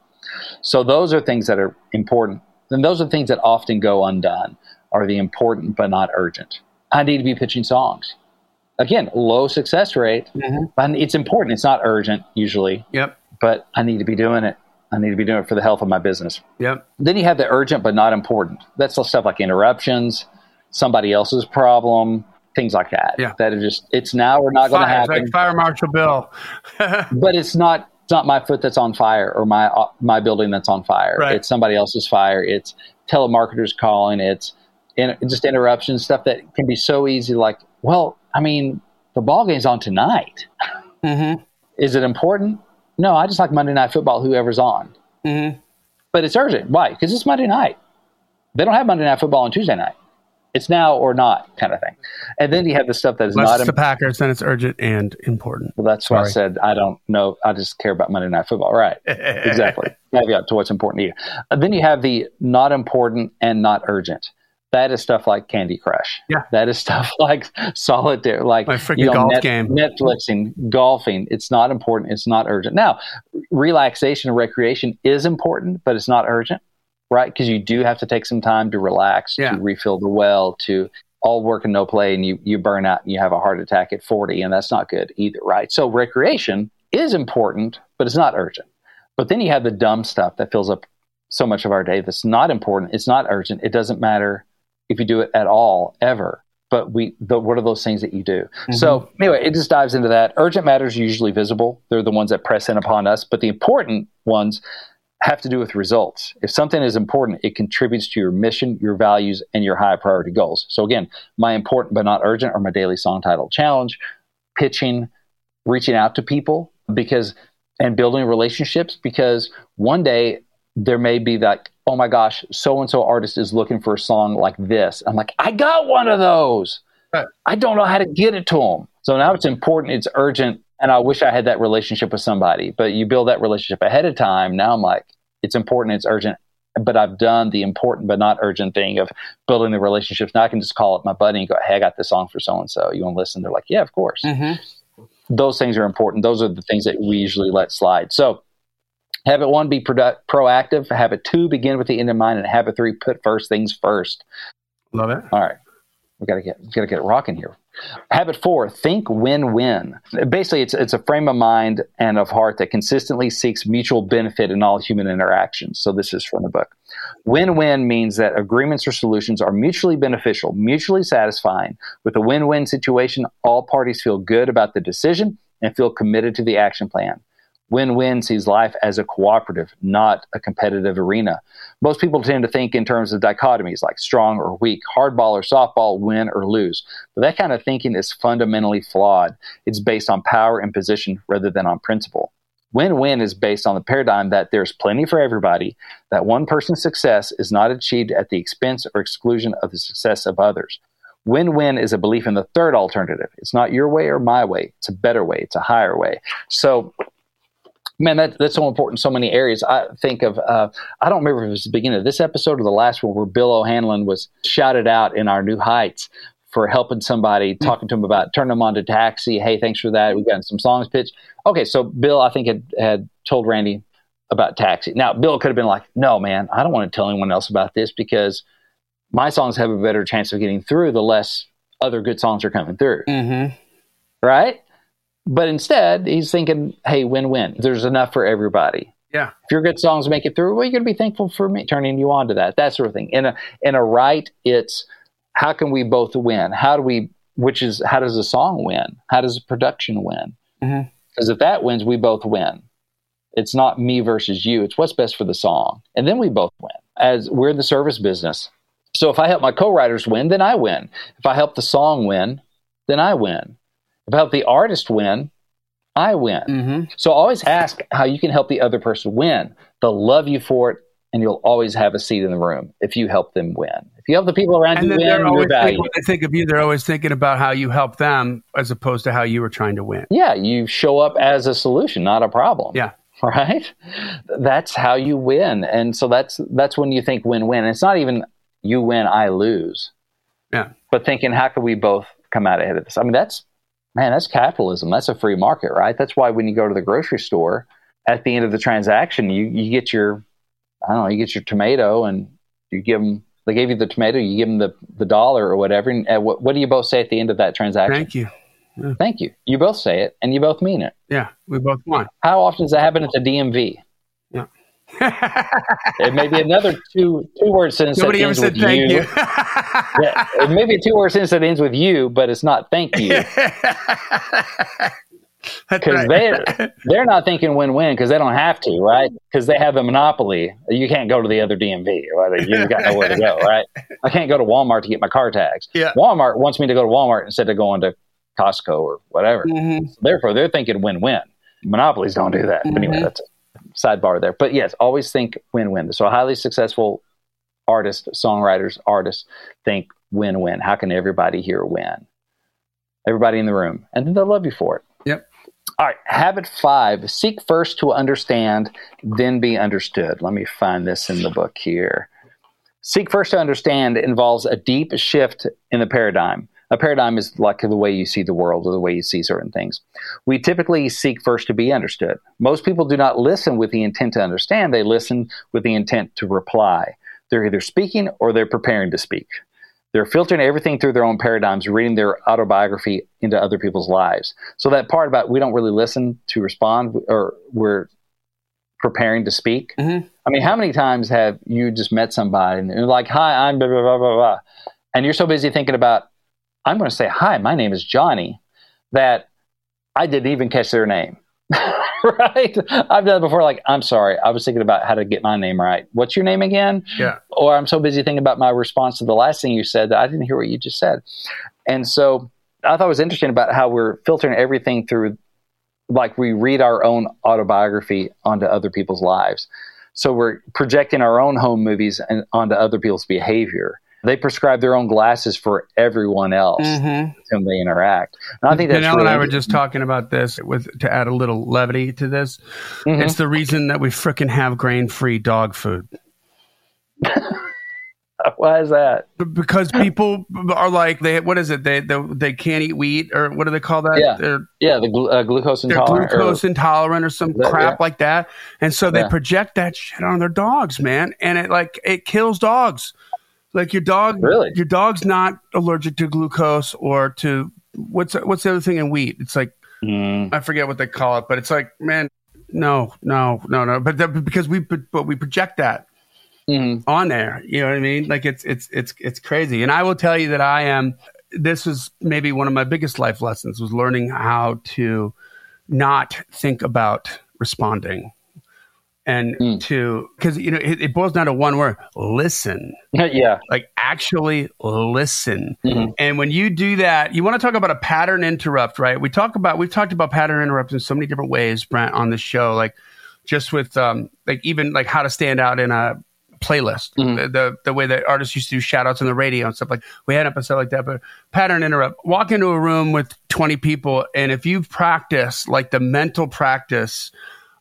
So those are things that are important, and those are things that often go undone. Are the important but not urgent. I need to be pitching songs. Again, low success rate, Mhm. but it's important. It's not urgent usually, Yep. but I need to be doing it. I need to be doing it for the health of my business. Yep. Then you have the urgent but not important. That's the stuff like interruptions, somebody else's problem, things like that. Yeah. That are just it's now or not going to happen. like Fire Marshal Bill. but it's not it's not my foot that's on fire or my uh, my building that's on fire. Right. It's somebody else's fire. It's telemarketers calling. It's in, just interruptions, stuff that can be so easy. Like, well, I mean, the ball game's on tonight. mm-hmm. Is it important? No, I just like Monday Night Football. Whoever's on. Mm-hmm. but it's urgent. Why? Because it's Monday night. They don't have Monday night football on Tuesday night. It's now or not kind of thing. And then you have the stuff that is Unless not. it's the Packers, then it's urgent and important. well, that's why I said I don't know. I just care about Monday night football. Right. Exactly. Caveat to what's important to you. And then you have the not important and not urgent. That is stuff like Candy Crush. Yeah. That is stuff like solitaire, like My freaking golf game. Netflixing, golfing. It's not important. It's not urgent. Now, relaxation and recreation is important, but it's not urgent, right? Because you do have to take some time to relax, Yeah. to refill the well, to all work and no play, and you you burn out and you have a heart attack at forty, and that's not good either, right? So recreation is important, but it's not urgent. But then you have the dumb stuff that fills up so much of our day that's not important. It's not urgent. It doesn't matter if you do it at all, ever. But we, the, what are those things that you do? Mm-hmm. So anyway, it just dives into that. Urgent matters are usually visible. They're the ones that press in upon us. But the important ones have to do with results. If something is important, it contributes to your mission, your values, and your high priority goals. So again, my important but not urgent are my daily song title challenge, pitching, reaching out to people because and building relationships because one day there may be that oh my gosh so and so artist is looking for a song like this i'm like i got one of those Right. i don't know how to get it to them so now it's important it's urgent and i wish i had that relationship with somebody but you build that relationship ahead of time now i'm like it's important it's urgent but i've done the important but not urgent thing of building the relationships now i can just call up my buddy and go hey i got this song for so and so you want to listen they're like yeah of course Mm-hmm. those things are important. Those are the things that we usually let slide. So, habit one, be produ- proactive. Habit two, begin with the end in mind. And habit three, put first things first. Love it. All right. We gotta get, we gotta get it rocking here. Habit four, think win-win. Basically, it's, it's a frame of mind and of heart that consistently seeks mutual benefit in all human interactions. So this is from the book. Win-win means that agreements or solutions are mutually beneficial, mutually satisfying. With a win-win situation, all parties feel good about the decision and feel committed to the action plan. Win-win sees life as a cooperative, not a competitive arena. Most people tend to think in terms of dichotomies like strong or weak, hardball or softball, win or lose. But that kind of thinking is fundamentally flawed. It's based on power and position rather than on principle. Win win is based on the paradigm that there's plenty for everybody, that one person's success is not achieved at the expense or exclusion of the success of others. Win win is a belief in the third alternative. It's not your way or my way, it's a better way, it's a higher way. So, man, that, that's so important in so many areas. I think of, uh, I don't remember if it was the beginning of this episode or the last one where Bill O'Hanlon was shouted out in our New Heights for helping somebody, talking to him about turning them on to taxi. Hey, thanks for that. We got some songs pitched. Okay, so Bill, I think, had, had told Randy about taxi. Now, Bill could have been like, no, man, I don't want to tell anyone else about this because my songs have a better chance of getting through the less other good songs are coming through Mm-hmm. right? But instead, he's thinking, hey, win win. There's enough for everybody. Yeah. If your good songs make it through, well, you're going to be thankful for me turning you on to that, that sort of thing. In a, in a right, it's how can we both win? How do we, which is, how does a song win? How does a production win? Mm-hmm. Because if that wins, we both win. It's not me versus you. It's what's best for the song. And then we both win. As we're in the service business. So if I help my co-writers win, then I win. If I help the song win, then I win. If I help the artist win, I win. Mm-hmm. So always ask how you can help the other person win. They'll love you for it, and you'll always have a seat in the room if you help them win. If you help the people around And you win, they're always when they think of you, they're always thinking about how you help them as opposed to how you were trying to win. Yeah, you show up as a solution, not a problem. Yeah. Right? That's how you win. And so that's that's when you think win-win. It's not even you win, I lose. Yeah. But thinking how can we both come out ahead of this? I mean, that's man, that's capitalism. That's a free market, right? That's why when you go to the grocery store, at the end of the transaction, you, you get your, I don't know, you get your tomato and you give them, they gave you the tomato, you give them the, the dollar or whatever. And what, what do you both say at the end of that transaction? Thank you. Yeah. Thank you. You both say it and you both mean it. Yeah, we both want. How often does that happen at the DMV? Yeah. It may be another two two word sentence Nobody that ever ends said with thank you. you. yeah, it may be a two word sentence that ends with you, but it's not thank you. Because right. they they're not thinking win win because they don't have to, right? Because they have a monopoly. You can't go to the other DMV, right? You've got nowhere to go, right? I can't go to Walmart to get my car tags. Yeah. Walmart wants me to go to Walmart instead of going to Costco or whatever. Mhm. So therefore, they're thinking win win. Monopolies don't do that. But anyway, that's a sidebar there. But yes, always think win win. So highly successful artists, songwriters, artists think win win. How can everybody here win? Everybody in the room, and then they'll love you for it. Yep. All right, habit five seek first to understand, then be understood. Let me find this in the book here. Seek first to understand involves a deep shift in the paradigm. A paradigm is like the way you see the world or the way you see certain things. We typically seek first to be understood. Most people do not listen with the intent to understand, they listen with the intent to reply. They're either speaking or they're preparing to speak. They're filtering everything through their own paradigms, reading their autobiography into other people's lives. So that part about we don't really listen to respond or we're preparing to speak. Mhm. I mean, how many times have you just met somebody and they're like, "Hi, I'm blah blah blah blah,", blah. and you're so busy thinking about, "I'm going to say hi, my name is Johnny," that I didn't even catch their name. right? I've done it before. Like, I'm sorry, I was thinking about how to get my name right. What's your name again? Yeah. Or I'm so busy thinking about my response to the last thing you said that I didn't hear what you just said. And so I thought it was interesting about how we're filtering everything through, like we read our own autobiography onto other people's lives. So we're projecting our own home movies and onto other people's behavior. They prescribe their own glasses for everyone else Mhm. with whom they interact. And I think that's Danelle and I really were just talking about this with to add a little levity to this. Mhm. It's the reason that we frickin' have grain free dog food. Why is that? Because people are like they what is it they they, they can't eat wheat or what do they call that? Yeah. They're Yeah, the glu- uh, glucose intolerant. or- glucose intolerant or some That- crap yeah. like that, and so they Yeah. project that shit on their dogs, man, and it like it kills dogs. Like your dog, Really? your dog's not allergic to glucose or to what's what's the other thing in wheat? It's like Mm, I forget what they call it, but it's like man, no, no, no, no, but that, because we but we project that mhm. on there. You know what I mean? Like it's it's it's it's crazy. And I will tell you that I am. This was maybe one of my biggest life lessons was learning how to not think about responding and Mm. to because you know it, it boils down to one word: listen. yeah. Like actually listen. Mhm. And when you do that, you want to talk about a pattern interrupt, right? We talk about we've talked about pattern interrupts in so many different ways, Brent, on the show. Like just with um like even like how to stand out in a playlist. Mhm. The, the the way that artists used to do shout outs on the radio and stuff like we had an episode like that, but pattern interrupt. Walk into a room with 20 people and if you practice like the mental practice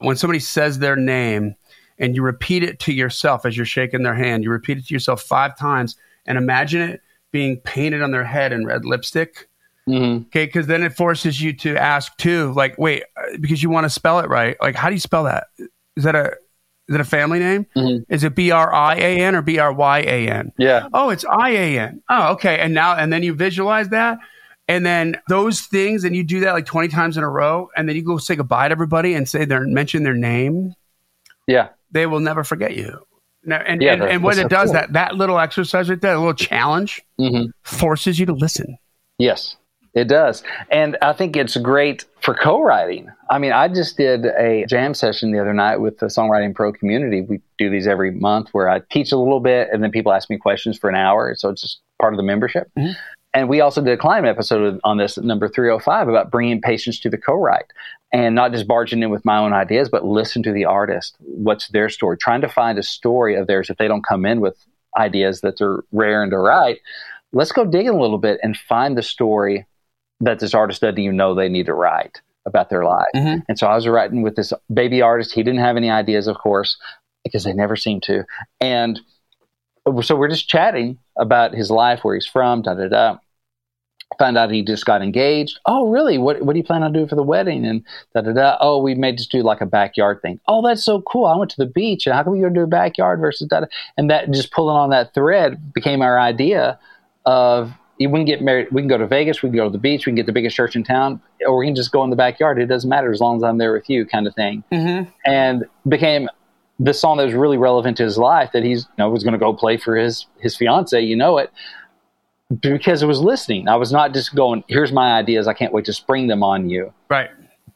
when somebody says their name and you repeat it to yourself as you're shaking their hand, you repeat it to yourself five times and imagine it being painted on their head in red lipstick. Mhm. Okay, because then it forces you to ask too, like, wait, because you want to spell it right. Like, how do you spell that? Is that a is it a family name? Mhm. Is it B R I A N or B R Y A N? Yeah. Oh, it's I A N. Oh, okay. And now and then you visualize that. And then those things, and you do that like 20 times in a row, and then you go say goodbye to everybody and say their mention their name, Yeah. they will never forget you. Now, and, Yeah, and, and when it does cool. that, that little exercise right there, a little challenge, hmm forces you to listen. Yes, it does. And I think it's great for co writing. I mean, I just did a jam session the other night with the Songwriting Pro community. We do these every month where I teach a little bit and then people ask me questions for an hour. So it's just part of the membership. Mhm. And we also did a climate episode on this, number 305, about bringing patience to the co write and not just barging in with my own ideas, but listen to the artist. What's their story? Trying to find a story of theirs if they don't come in with ideas that are rare and to write. Let's go digging a little bit and find the story that this artist doesn't even know they need to write about their life. Mhm. And so I was writing with this baby artist. He didn't have any ideas, of course, because they never seem to. And so we're just chatting about his life, where he's from, da da da. Found out he just got engaged. Oh, really? What What do you plan on doing for the wedding? And da da da. Oh, we may just do like a backyard thing. Oh, that's so cool. I went to the beach, and how come we go to a backyard versus da da? And that just pulling on that thread became our idea of we can get married. We can go to Vegas. We can go to the beach. We can get the biggest church in town, or we can just go in the backyard. It doesn't matter as long as I'm there with you, kind of thing. Mm-hmm. And became the song that was really relevant to his life. That he's you know was going to go play for his his fiance. You know it because it was listening. I was not just going, here's my ideas. I can't wait to spring them on you. Right.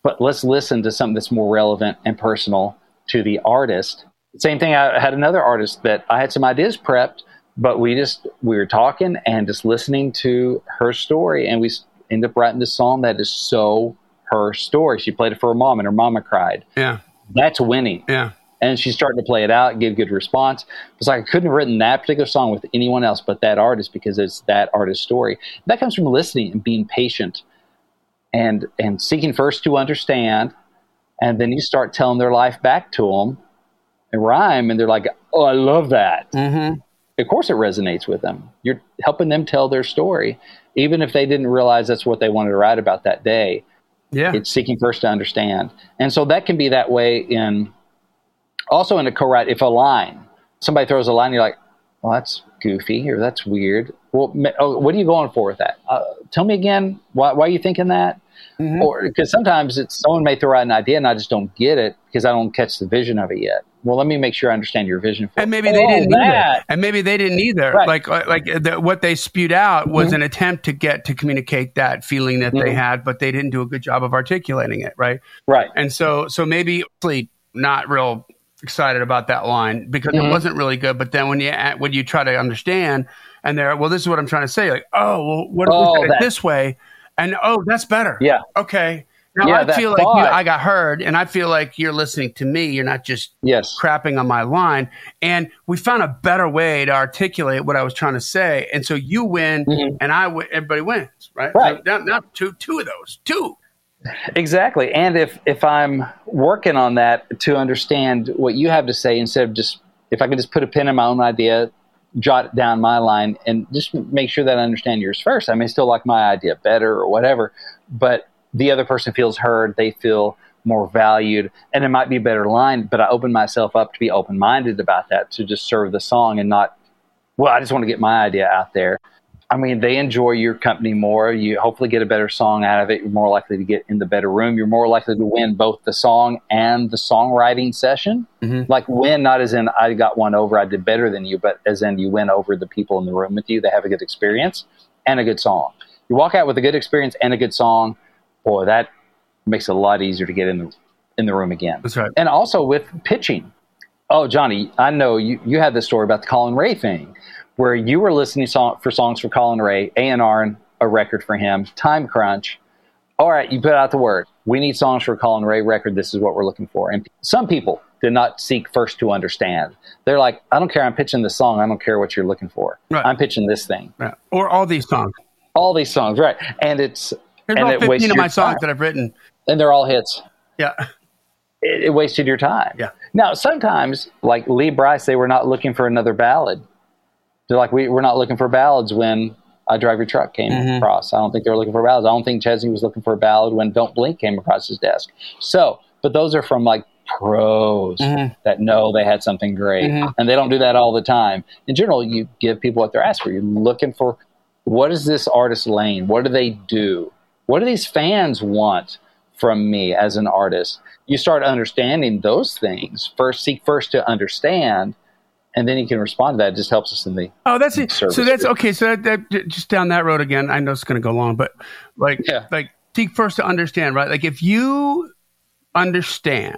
But let's listen to something that's more relevant and personal to the artist. Same thing. I had another artist that I had some ideas prepped, but we just, we were talking and just listening to her story. And we end up writing this song that is so her story. She played it for her mom and her mama cried. Yeah. That's winning Yeah. And she's starting to play it out, give good response. It's like I couldn't have written that particular song with anyone else but that artist because it's that artist's story. That comes from listening and being patient and and seeking first to understand, and then you start telling their life back to them and rhyme, and they're like, "Oh, I love that." Mm-hmm. Of course, it resonates with them. You're helping them tell their story, even if they didn't realize that's what they wanted to write about that day Yeah. it's seeking first to understand and so that can be that way in also in a co-write if a line somebody throws a line you're like well that's goofy or that's weird well oh, what are you going for with that uh, tell me again why, why are you thinking that Mhm. or because sometimes it's someone may throw out an idea and i just don't get it because i don't catch the vision of it yet well let me make sure i understand your vision for and it. maybe they Oh, didn't either. And maybe they didn't either. Right. Like uh, like the, what they spewed out was Mhm. an attempt to get to communicate that feeling that they Mhm. had, but they didn't do a good job of articulating it, right? right And so so maybe not real excited about that line because it Mhm. wasn't really good. But then when you when you try to understand, and they're well, this is what I'm trying to say. Like, oh, well, what if Oh, we said it this way? And oh, that's better. yeah Okay. Now Yeah, I feel like you. I got heard, and I feel like you're listening to me. You're not just yes crapping on my line. And we found a better way to articulate what I was trying to say. And so you win, Mhm. and I win. Everybody wins, right? Right. So now, now two, two of those, two. Exactly. And if if I'm working on that to understand what you have to say instead of just if I can just put a pin in my own idea, jot down my line and just make sure that I understand yours first. I may still like my idea better or whatever, but the other person feels heard, they feel more valued, and it might be a better line, but I open myself up to be open minded about that, to just serve the song and not well, I just want to get my idea out there. I mean, they enjoy your company more. You hopefully get a better song out of it. You're more likely to get in the better room. You're more likely to win both the song and the songwriting session. Mhm. Like win, not as in I got one over, I did better than you, but as in you win over the people in the room with you. They have a good experience and a good song. You walk out with a good experience and a good song. Boy, that makes it a lot easier to get in the in the room again. That's right. And also with pitching. Oh, Johnny, I know you, you had this story about the Collin Raye thing, where you were listening song, for songs for Collin Raye, A and R, a record for him, time crunch. All right, you put out the word. We need songs for Collin Raye record. This is what we're looking for. And some people did not seek first to understand. They're like, I don't care. I'm pitching this song. I don't care what you're looking for. Right. I'm pitching this thing. Right. Or all these songs. All these songs, right? And it's There's and all it 15 wastes of my songs time. that I've written. and they're all hits. Yeah. it, it wasted your time. Yeah. Now, sometimes, like Lee Brice, they were not looking for another ballad. They're like, we, we're not looking for ballads when I Drive Your Truck came Mhm. across. I don't think they were looking for ballads. I don't think Chesney was looking for a ballad when Don't Blink came across his desk. So, but those are from like pros Mhm. that know they had something great. Mhm. And they don't do that all the time. In general, you give people what they're asking for. You're looking for what is this artist lane? What do they do? What do these fans want from me as an artist? You start understanding those things. First, seek first to understand, and then you can respond to that. It just helps us in the Oh, that's it. So that's okay. So that, that just down that road again. I know it's going to go long, but like, Yeah. like seek first to understand, right? Like if you understand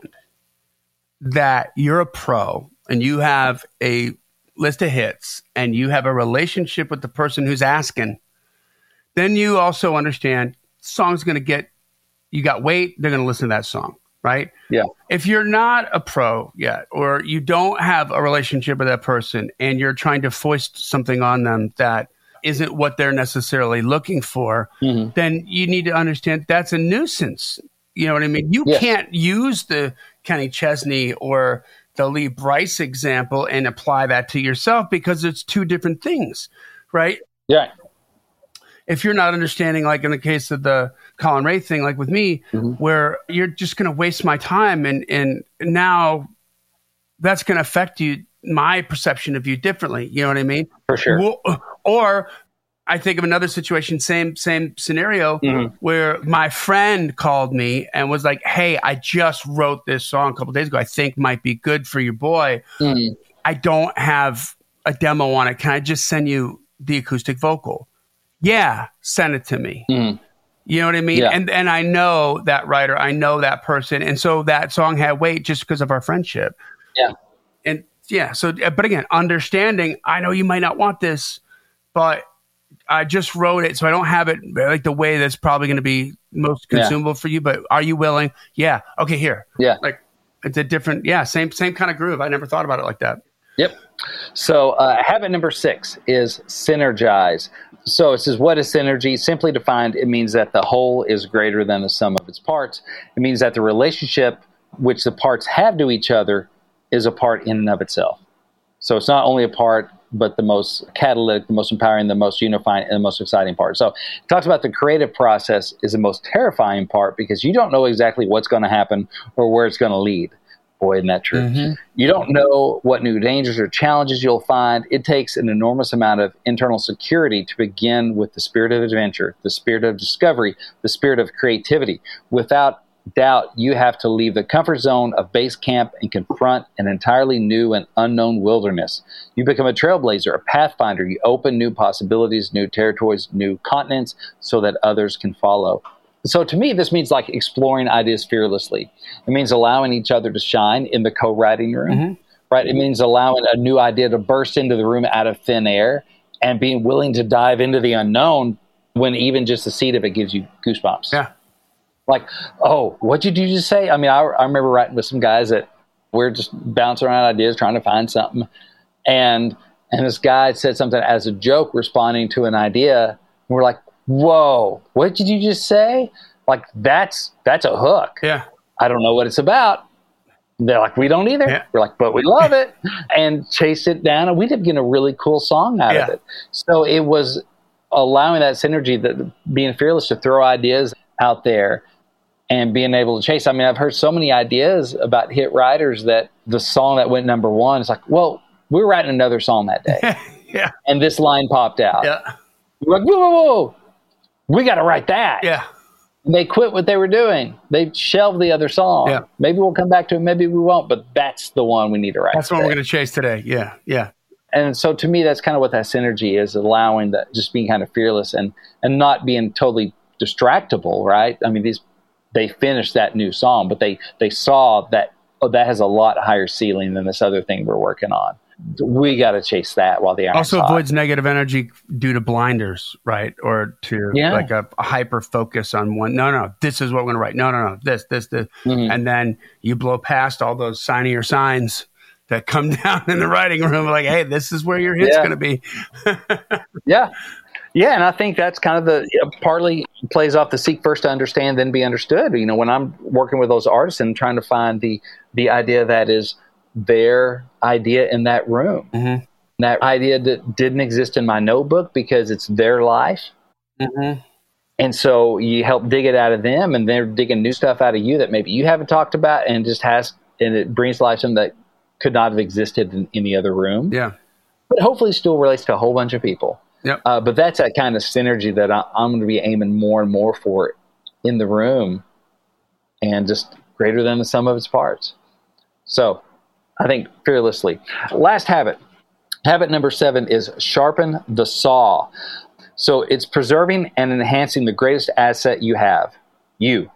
that you're a pro and you have a list of hits and you have a relationship with the person who's asking, then you also understand song's going to get you got weight. They're going to listen to that song, right? yeah. if you're not a pro yet or you don't have a relationship with that person and you're trying to foist something on them that isn't what they're necessarily looking for Mhm. then you need to understand that's a nuisance you know what i mean you Yes. can't use the kenny chesney or the lee brice example and apply that to yourself because it's two different things right Yeah. if you're not understanding, like in the case of the Collin Raye thing, like with me, Mm-hmm. where you're just going to waste my time, and and now that's going to affect you, my perception of you differently. You know what I mean? For sure. Well, or I think of another situation, same same scenario, Mm-hmm. where my friend called me and was like, "Hey, I just wrote this song a couple days ago. I think might be good for your boy. Mhm. I don't have a demo on it. Can I just send you the acoustic vocal? Yeah, send it to me. Mhm. You know what I mean? Yeah. And and I know that writer, I know that person, and so that song had weight just because of our friendship. Yeah. And yeah, so but again, understanding. I know you might not want this, but I just wrote it, so I don't have it like the way that's probably going to be most Yeah. consumable for you. But are you willing? Yeah. Okay. Here. Yeah. Like it's a different. Yeah. Same same kind of groove. I never thought about it like that. Yep. So, uh, habit number six is synergize. So, it says, What is synergy? Simply defined, it means that the whole is greater than the sum of its parts. It means that the relationship which the parts have to each other is a part in and of itself. So, it's not only a part, but the most catalytic, the most empowering, the most unifying, and the most exciting part. So, it talks about the creative process is the most terrifying part because you don't know exactly what's going to happen or where it's going to lead. Boy, isn't that true? Mm-hmm. You don't know what new dangers or challenges you'll find. It takes an enormous amount of internal security to begin with the spirit of adventure, the spirit of discovery, the spirit of creativity. Without doubt, you have to leave the comfort zone of base camp and confront an entirely new and unknown wilderness. You become a trailblazer, a pathfinder. You open new possibilities, new territories, new continents so that others can follow. So to me, this means like exploring ideas fearlessly. It means allowing each other to shine in the co-writing room, mm-hmm. right? It means allowing a new idea to burst into the room out of thin air and being willing to dive into the unknown when even just the seed of it gives you goosebumps. Yeah. Like, oh, what did you just say? I mean, I, I remember writing with some guys that we're just bouncing around ideas, trying to find something, and and this guy said something as a joke, responding to an idea. And we're like, whoa, what did you just say? Like that's that's a hook. Yeah. I don't know what it's about. They're like, we don't either. Yeah. We're like, but we love it, and chase it down, and we did get a really cool song out of it. So it was allowing that synergy, that being fearless to throw ideas out there, and being able to chase. I mean, I've heard so many ideas about hit writers that the song that went number one is like, well, we were writing another song that day, Yeah. and this line popped out. Yeah. We're like, whoa, whoa, whoa, we got to write that. Yeah. And they quit what they were doing. They shelved the other song. Yeah. Maybe we'll come back to it. Maybe we won't. But that's the one we need to write. That's what we're going to chase today. Yeah. Yeah. And so to me, that's kind of what that synergy is: allowing that, just being kind of fearless and and not being totally distractible. Right? I mean, these they finished that new song, but they they saw that oh, that has a lot higher ceiling than this other thing we're working on. We got to chase that while the iron's Also hot. avoids negative energy due to blinders, right? Or to Yeah. like a, a hyper focus on one. No, no, this is what we're going to write. No, no, no, this, this, this. Mhm. And then you blow past all those signier signs that come down in the writing room like, hey, this is where your hit's Yeah. going to be. Yeah. Yeah, and I think that's kind of the partly plays off the seek first to understand, then be understood. You know, when I'm working with those artists and trying to find the the idea that is their idea in that room, Mhm. that idea that didn't exist in my notebook because it's their life, Mm-hmm. and so you help dig it out of them, and they're digging new stuff out of you that maybe you haven't talked about, and just has and it brings life something that could not have existed in, the other room Yeah. but hopefully still relates to a whole bunch of people. Yep. Uh, but that's that kind of synergy that I, I'm going to be aiming more and more for in the room and just greater than the sum of its parts. So I think fearlessly. Last habit. Habit number seven is sharpen the saw. So it's preserving and enhancing the greatest asset you have you.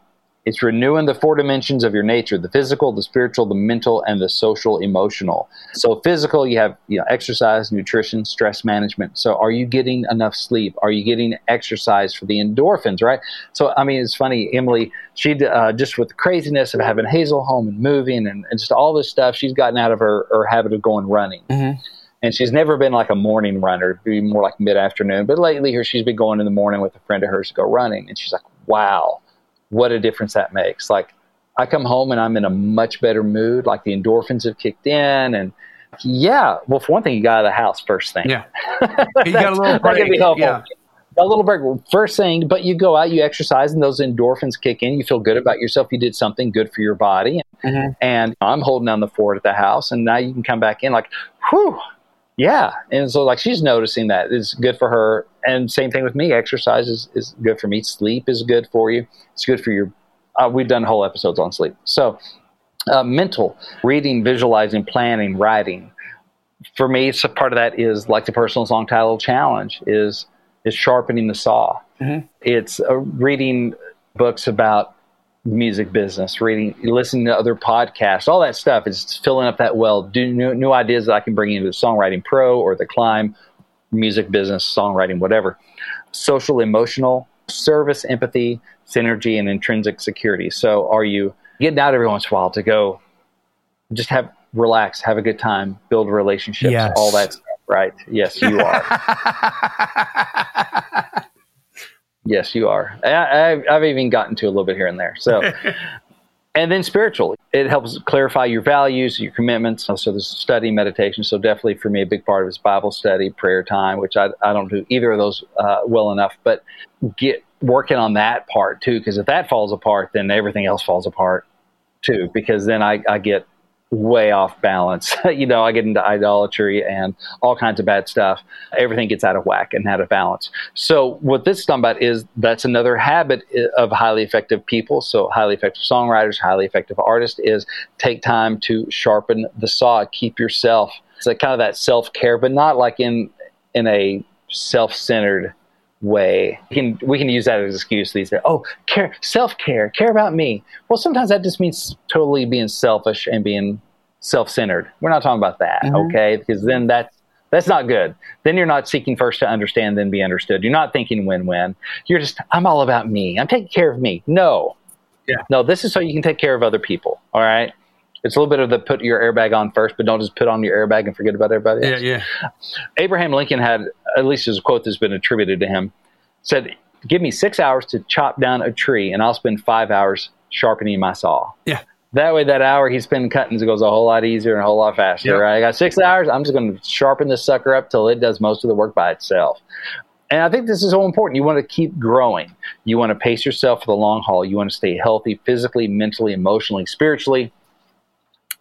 It's renewing the four dimensions of your nature the physical, the spiritual, the mental, and the social emotional. So, physical, you have you know, exercise, nutrition, stress management. So, are you getting enough sleep? Are you getting exercise for the endorphins, right? So, I mean, it's funny, Emily, she uh, just with the craziness of having Hazel home and moving and, and just all this stuff, she's gotten out of her, her habit of going running. Mhm. And she's never been like a morning runner, be more like mid afternoon. But lately, here she's been going in the morning with a friend of hers to go running. And she's like, wow, what a difference that makes. Like, I come home and I'm in a much better mood. Like, the endorphins have kicked in. And yeah, well, for one thing, you got out of the house first thing. Yeah. You got a little that can be helpful. Yeah. a little break. First thing, but you go out, you exercise, and those endorphins kick in. You feel good about yourself. You did something good for your body. Mm-hmm. And I'm holding down the fort at the house, and now you can come back in like, whew, yeah. And so, like, she's noticing that it's good for her. And same thing with me. Exercise is, is good for me. Sleep is good for you. It's good for your. Uh, we've done whole episodes on sleep. So, uh, mental reading, visualizing, planning, writing. For me, a part of that is like the personal song title challenge is is sharpening the saw. Mm-hmm. It's uh, reading books about music business, reading, listening to other podcasts, all that stuff is filling up that well. Do new, new ideas that I can bring into the songwriting pro or the climb, music business, songwriting, whatever. Social, emotional, service, empathy, synergy, and intrinsic security. So, are you getting out every once in a while to go, just have relax, have a good time, build relationships, yes. all that stuff, right? Yes, you are. Yes, you are. I, have even gotten to a little bit here and there. So, and then spiritual, it helps clarify your values, your commitments. So there's study, meditation. So definitely for me, a big part of it is Bible study, prayer time, which I, I don't do either of those uh, well enough. But get working on that part too, because if that falls apart, then everything else falls apart too. Because then I, I get way off balance. you know, I get into idolatry and all kinds of bad stuff. Everything gets out of whack and out of balance. So, what this is talking about is that's another habit of highly effective people. So, highly effective songwriters, highly effective artists is take time to sharpen the saw, keep yourself. It's like kind of that self care, but not like in in a self centered way. We can we can use that as an excuse these days. Oh, care, self care, care about me. Well, sometimes that just means totally being selfish and being self centered. We're not talking about that, mm-hmm. okay? Because then that's that's not good. Then you're not seeking first to understand, then be understood. You're not thinking win win. You're just I'm all about me. I'm taking care of me. No, yeah, no. This is so you can take care of other people. All right. It's a little bit of the put your airbag on first, but don't just put on your airbag and forget about everybody else. Yeah, yeah. Abraham Lincoln had, at least there's a quote that's been attributed to him, said, Give me six hours to chop down a tree, and I'll spend five hours sharpening my saw. Yeah. That way, that hour he's spending cutting goes a whole lot easier and a whole lot faster. Yep. Right? I got six hours. I'm just going to sharpen this sucker up till it does most of the work by itself. And I think this is so important. You want to keep growing. You want to pace yourself for the long haul. You want to stay healthy physically, mentally, emotionally, spiritually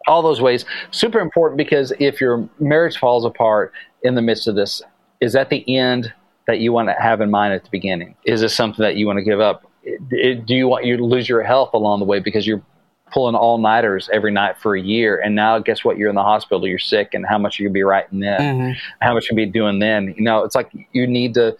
all those ways. Super important because if your marriage falls apart in the midst of this, is that the end that you want to have in mind at the beginning? Is this something that you want to give up? Do you want you to lose your health along the way because you're pulling all nighters every night for a year, and now guess what? You're in the hospital, you're sick, and how much are you gonna be writing then? Mm-hmm. How much you be doing then? You know, it's like you need to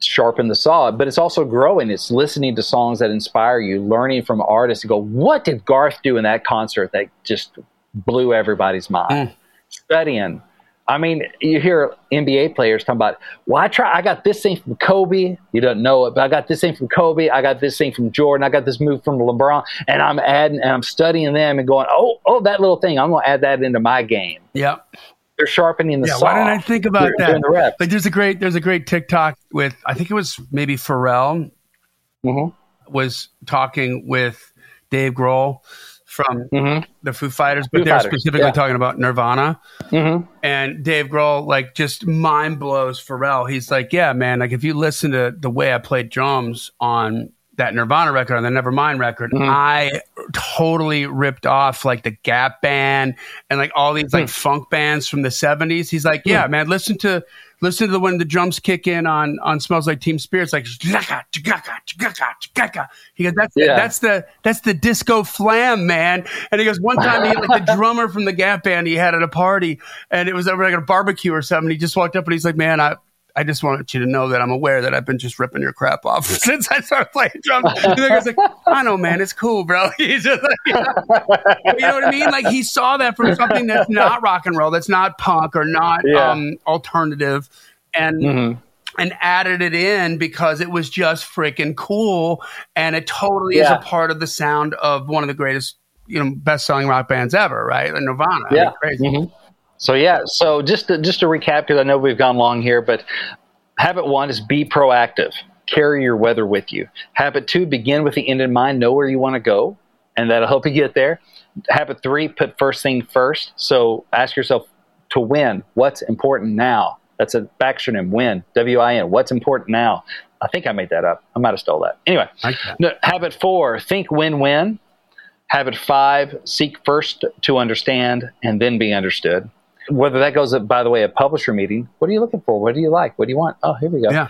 sharpen the saw, but it's also growing. It's listening to songs that inspire you, learning from artists. To go, what did Garth do in that concert that just blew everybody's mind? Mm. Studying. I mean, you hear NBA players talking about, well, I try, I got this thing from Kobe. You don't know it, but I got this thing from Kobe. I got this thing from Jordan. I got this move from LeBron, and I'm adding and I'm studying them and going, oh, oh, that little thing. I'm going to add that into my game. Yep they're sharpening the yeah, saw. Why didn't I think about that? The like there's a great there's a great TikTok with I think it was maybe Pharrell mm-hmm. was talking with Dave Grohl from mm-hmm. the Foo Fighters, but Foo they're Fighters. specifically yeah. talking about Nirvana. Mm-hmm. And Dave Grohl like just mind blows Pharrell. He's like, yeah, man, like if you listen to the way I played drums on that Nirvana record on the Nevermind record, mm-hmm. I totally ripped off like the Gap band and like all these like mm. funk bands from the 70s. He's like, yeah, mm. man, listen to listen to the when the drums kick in on on Smells Like Teen Spirits like he goes that's yeah. that's the that's the disco flam man and he goes one time he like the drummer from the Gap band he had at a party and it was over like a barbecue or something he just walked up and he's like man I I just want you to know that I'm aware that I've been just ripping your crap off since I started playing drums. And the guy's like, I know, man, it's cool, bro. He's just like, you know, you know what I mean? Like he saw that from something that's not rock and roll, that's not punk or not yeah. um, alternative, and. Mm-hmm and added it in because it was just freaking cool and it totally yeah. is a part of the sound of one of the greatest you know best selling rock bands ever right nirvana yeah I mean, crazy mm-hmm. So yeah, so just to, just to recap, because I know we've gone long here, but habit one is be proactive. Carry your weather with you. Habit two, begin with the end in mind. Know where you want to go, and that'll help you get there. Habit three, put first thing first. So ask yourself to win. What's important now? That's a backronym. Win. W I N. What's important now? I think I made that up. I might have stole that. Anyway, no, habit four: think win-win. Habit five: seek first to understand and then be understood. Whether that goes, up, by the way, a publisher meeting. What are you looking for? What do you like? What do you want? Oh, here we go. Yeah.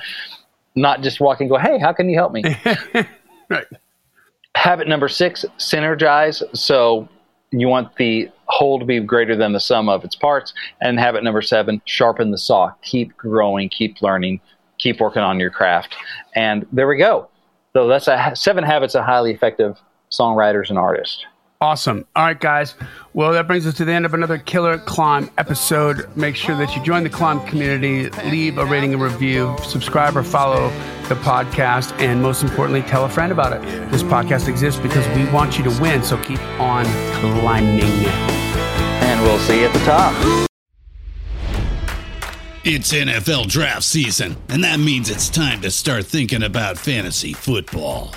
Not just walk and go. Hey, how can you help me? Right. Habit number six, synergize. So you want the whole to be greater than the sum of its parts. And habit number seven, sharpen the saw. Keep growing, keep learning, keep working on your craft. And there we go. So that's a, seven habits of highly effective songwriters and artists. Awesome. All right, guys. Well, that brings us to the end of another Killer Climb episode. Make sure that you join the Climb community, leave a rating and review, subscribe or follow the podcast, and most importantly, tell a friend about it. This podcast exists because we want you to win, so keep on climbing. And we'll see you at the top. It's NFL draft season, and that means it's time to start thinking about fantasy football.